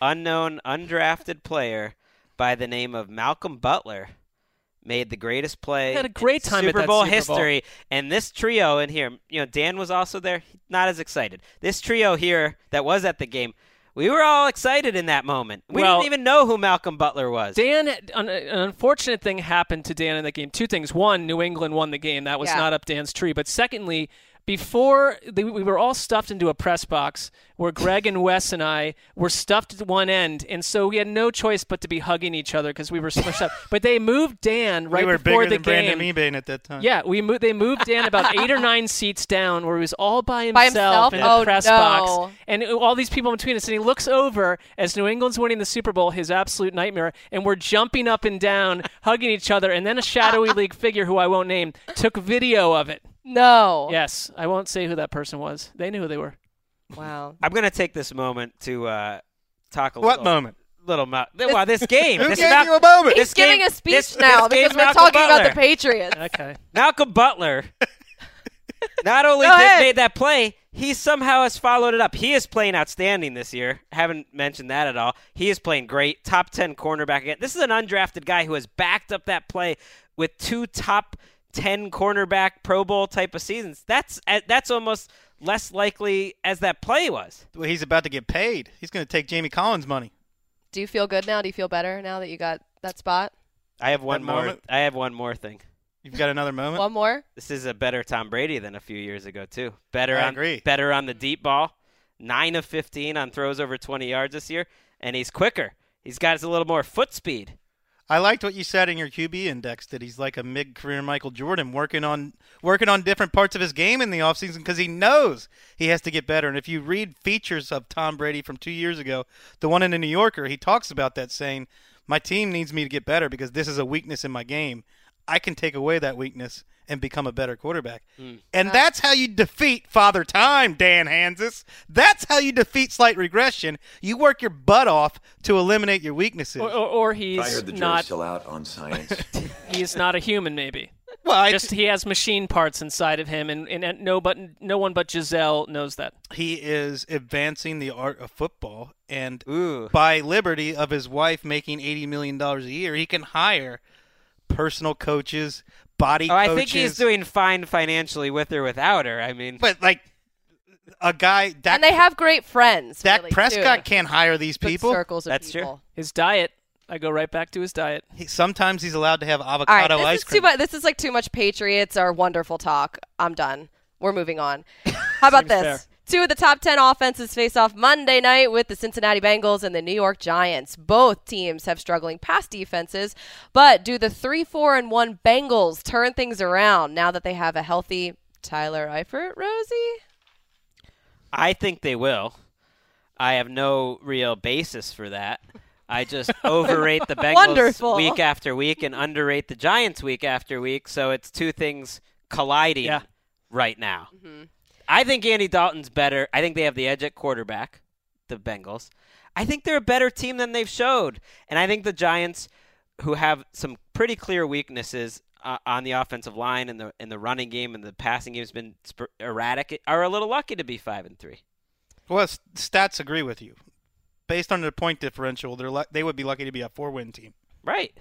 unknown, undrafted player by the name of Malcolm Butler made the greatest play. Had a great in time at Super Bowl Super Bowl. history. And this trio in here, you know, Dan was also there. Not as excited. This trio here that was at the game. We were all excited in that moment. We Well- didn't even know who Malcolm Butler was. Dan, an, an unfortunate thing happened to Dan in that game. Two things. One, New England won the game. That was Yeah. not up Dan's tree. But secondly, before they, we were all stuffed into a press box where Greg and Wes and I were stuffed at one end, and so we had no choice but to be hugging each other because we were smushed up. But they moved Dan right we were before bigger the than Brandon game. Mebane at that time. Yeah, we moved. They moved Dan about (laughs) eight or nine seats down, where he was all by himself, By himself? in the Oh, press no. box, and uh, all these people in between us. And he looks over as New England's winning the Super Bowl, his absolute nightmare, and we're jumping up and down, hugging each other. And then a shadowy (laughs) league figure, who I won't name, took video of it. No. Yes, I won't say who that person was. They knew who they were. Wow. I'm going to take this moment to uh, talk a What little. What moment? Little Mal- well, this (laughs) game. Who this gave Mal- you a moment? He's this game- giving a speech this- now this because we're Malcolm talking about the Patriots. Okay. (laughs) Malcolm Butler (laughs) not only Go just ahead. made that play, he somehow has followed it up. He is playing outstanding this year. Haven't mentioned that at all. He is playing great. Top 10 cornerback again. This is an undrafted guy who has backed up that play with two top 10 cornerback Pro Bowl type of seasons. That's that's almost less likely as that play was. Well, he's about to get paid. He's going to take Jamie Collins' money. Do you feel good now? Do you feel better now that you got that spot? I have one That more moment? I have one more thing. You've got another moment. One more? This is a better Tom Brady than a few years ago too. Better I on agree. better on the deep ball. Nine of fifteen on throws over twenty yards this year, and he's quicker. He's got a little more foot speed. I liked what you said in your QB index that he's like a mid-career Michael Jordan, working on working on different parts of his game in the offseason because he knows he has to get better. And if you read features of Tom Brady from two years ago, the one in the New Yorker, he talks about that, saying, "My team needs me to get better because this is a weakness in my game. I can take away that weakness and become a better quarterback." Hmm. And that's how you defeat Father Time, Dan Hanzus. That's how you defeat slight regression. You work your butt off to eliminate your weaknesses. Or, or, or he's I heard the not. still out on science. (laughs) He's not a human, maybe. (laughs) well, I, Just he has machine parts inside of him, and, and, and no, but no one but Gisele knows that. he is advancing the art of football and Ooh. by liberty of his wife making 80 million dollars a year he can hire personal coaches body Oh, I think he's doing fine financially with or without her. I mean, but like a guy Dak, and they have great friends. Dak really, Prescott too. can't hire these Good people circles of That's true. His diet. I go right back to his diet. he, sometimes he's allowed to have All right, avocado this ice is too cream much. This is like too much Patriots or wonderful talk. I'm done. We're moving on. How about this? fair. Two of the top 10 offenses face off Monday night with the Cincinnati Bengals and the New York Giants. Both teams have struggling pass defenses, but do the 3 4 and 1 Bengals turn things around now that they have a healthy Tyler Eifert, Rosie? I think they will. I have no real basis for that. I just (laughs) overrate the Bengals Wonderful. week after week and underrate the Giants week after week. So it's two things colliding Yeah. right now. Mm-hmm. I think Andy Dalton's better. I think they have the edge at quarterback, the Bengals. I think they're a better team than they've showed. And I think the Giants, who have some pretty clear weaknesses uh, on the offensive line and the in the running game and the passing game has been sp- erratic, are a little lucky to be five and three. well stats agree with you based on their point differential they're lu- they would be lucky to be a four win team Right.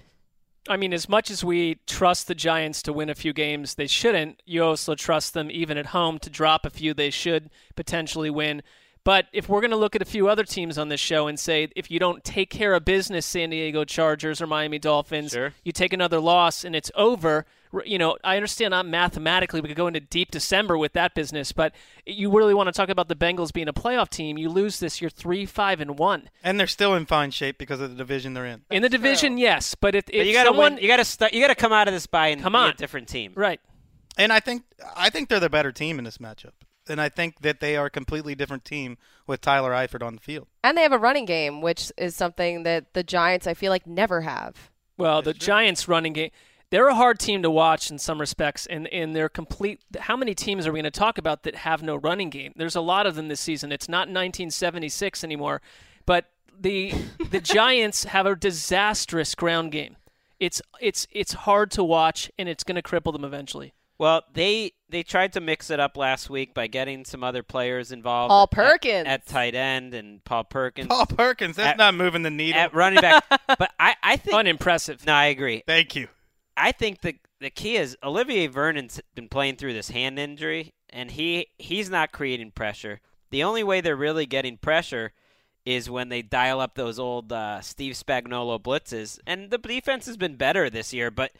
I mean, as much as we trust the Giants to win a few games they shouldn't, you also trust them even at home to drop a few they should potentially win. But if we're going to look at a few other teams on this show and say if you don't take care of business, San Diego Chargers or Miami Dolphins, Sure. you take another loss and it's over. R- You know, I understand not mathematically we could go into deep December with that business, but you really want to talk about the Bengals being a playoff team. You lose this, you're three, five, and one and they're still in fine shape because of the division they're in in the division. Yes, but if, But you got to someone, win. You got to start. You got to come out of this by and Come be on. a different team. right? And I think I think they're the better team in this matchup. And I think that they are a completely different team with Tyler Eifert on the field. And they have a running game, which is something that the Giants, I feel like, never have. Well, the Giants' running game. They're a hard team to watch in some respects, and and they're complete. How many teams are we going to talk about that have no running game? There's a lot of them this season. It's not 1976 anymore, but the the (laughs) Giants have a disastrous ground game. It's it's it's hard to watch, and it's going to cripple them eventually. Well, they they tried to mix it up last week by getting some other players involved. Paul at- Perkins. at, tight end and Paul Perkins Paul Perkins, that's At- not moving the needle. at running back. (laughs) but I I think Unimpressive. no, I agree. Thank you. I think the the key is Olivier Vernon's been playing through this hand injury, and he he's not creating pressure. The only way they're really getting pressure is when they dial up those old uh, Steve Spagnuolo blitzes, and the defense has been better this year. But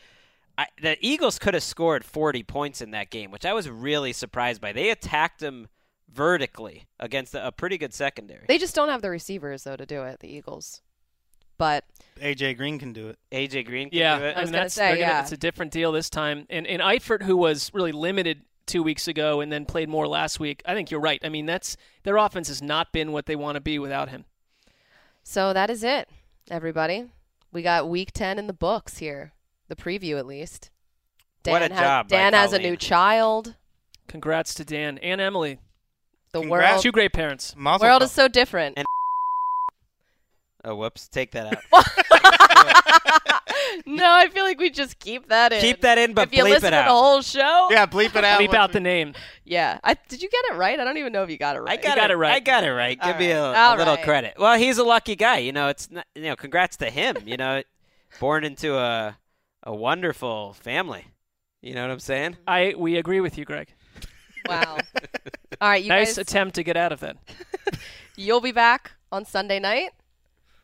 I, the Eagles could have scored 40 points in that game, which I was really surprised by. They attacked them vertically against a, a pretty good secondary. They just don't have the receivers though to do it. The Eagles, but AJ Green can do it. AJ Green can Yeah, do it. I was mean, gonna that's, say, they're gonna- yeah. it's a different deal this time. And and Eifert, who was really limited two weeks ago and then played more last week, I think you're right. I mean, that's their offense has not been what they want to be without him. so that is it, everybody. We got Week Ten in the books here. The preview, at least. What a has, job by Dan has a new child. Congrats to Dan and Emily, The Congrats. world, two great parents. Mazel world tov. is so different. And- Oh, whoops! Take that out. (laughs) (laughs) no, I feel like we just keep that in. Keep that in, but if you bleep listen it to out. the whole show, yeah, bleep it out. Bleep out we- the name. yeah. I, did you get it right? I don't even know if you got it I right. got, got it, it right. I got it right. Give All me a, a little right. credit. Well, he's a lucky guy. You know, it's not, you know, congrats to him. You know, (laughs) born into a a wonderful family. You know what I'm saying? I we agree with you, Greg. Wow. All right, you nice guys. attempt to get out of that. You'll be back on Sunday night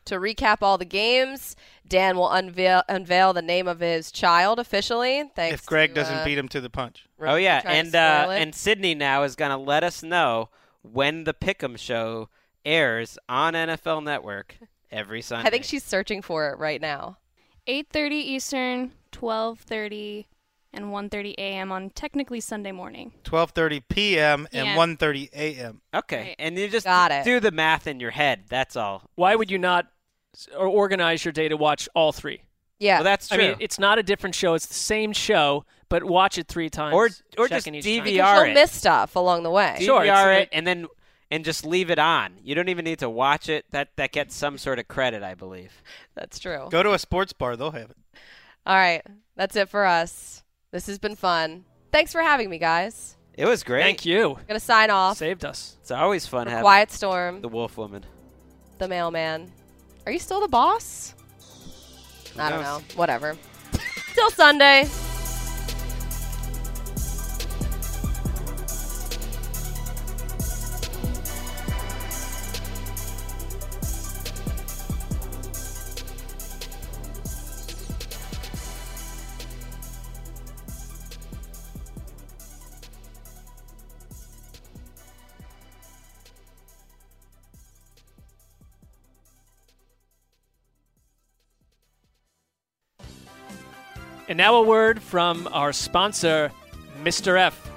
to recap all the games. Dan will unveil unveil the name of his child officially. Thanks. If Greg to, doesn't uh, beat him to the punch. Rosie oh yeah, and uh, and Sydney now is gonna let us know when the Pick'em show airs on NFL Network every Sunday. (laughs) I think she's searching for it right now. 8:30 Eastern, 12:30 and 1:30 a.m. on technically Sunday morning. 12:30 p.m. and Yeah. 1:30 a.m. okay, Right. and you just Got it. do the math in your head. That's all. Why would you not s- or organize your day to watch all three? Yeah. Well, that's I mean, it's not a different show; it's the same show, but watch it three times. Or- or just checking each DVR time. because VR you'll it. miss stuff along the way. DVR a- it and then and just leave it on. You don't even need to watch it. That that gets some sort of credit, I believe. That's true. Go to a sports bar; they'll have it. All right, that's it for us. This has been fun. Thanks for having me, guys. It was great. Thank you. I'm gonna sign off. Saved us. It's always fun having Quiet Storm, the Wolf Woman. the mailman. Are you still the boss? I don't know. Whatever. Till Sunday. Now a word from our sponsor, Mr. F.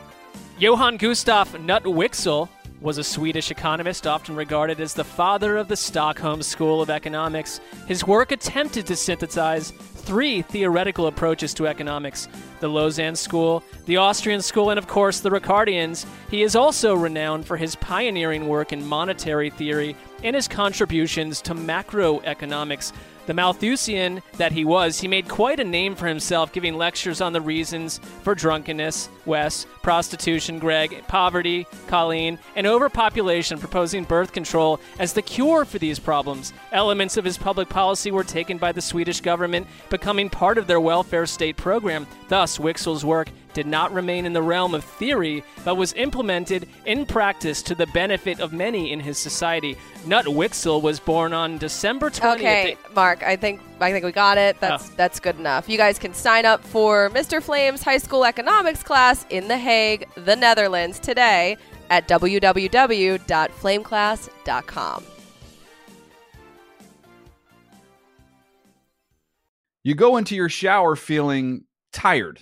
Johann Gustav Knut Wicksell was a Swedish economist often regarded as the father of the Stockholm School of Economics. His work attempted to synthesize three theoretical approaches to economics the Lausanne School, the Austrian School, and of course the Ricardians. He is also renowned for his pioneering work in monetary theory and his contributions to macroeconomics. The Malthusian that he was, he made quite a name for himself giving lectures on the reasons for drunkenness, Wes, prostitution, Greg, poverty, Colleen, and overpopulation, proposing birth control as the cure for these problems. Elements of his public policy were taken by the Swedish government, becoming part of their welfare state program. Thus, Wicksell's work did not remain in the realm of theory, but was implemented in practice to the benefit of many in his society. Knut Wicksell was born on December 20th. Okay, Mark. I think I think we got it. That's Oh. that's good enough. You guys can sign up for Mr. Flame's high school economics class in The Hague, the Netherlands, today at www.flameclass.com. You go into your shower feeling tired,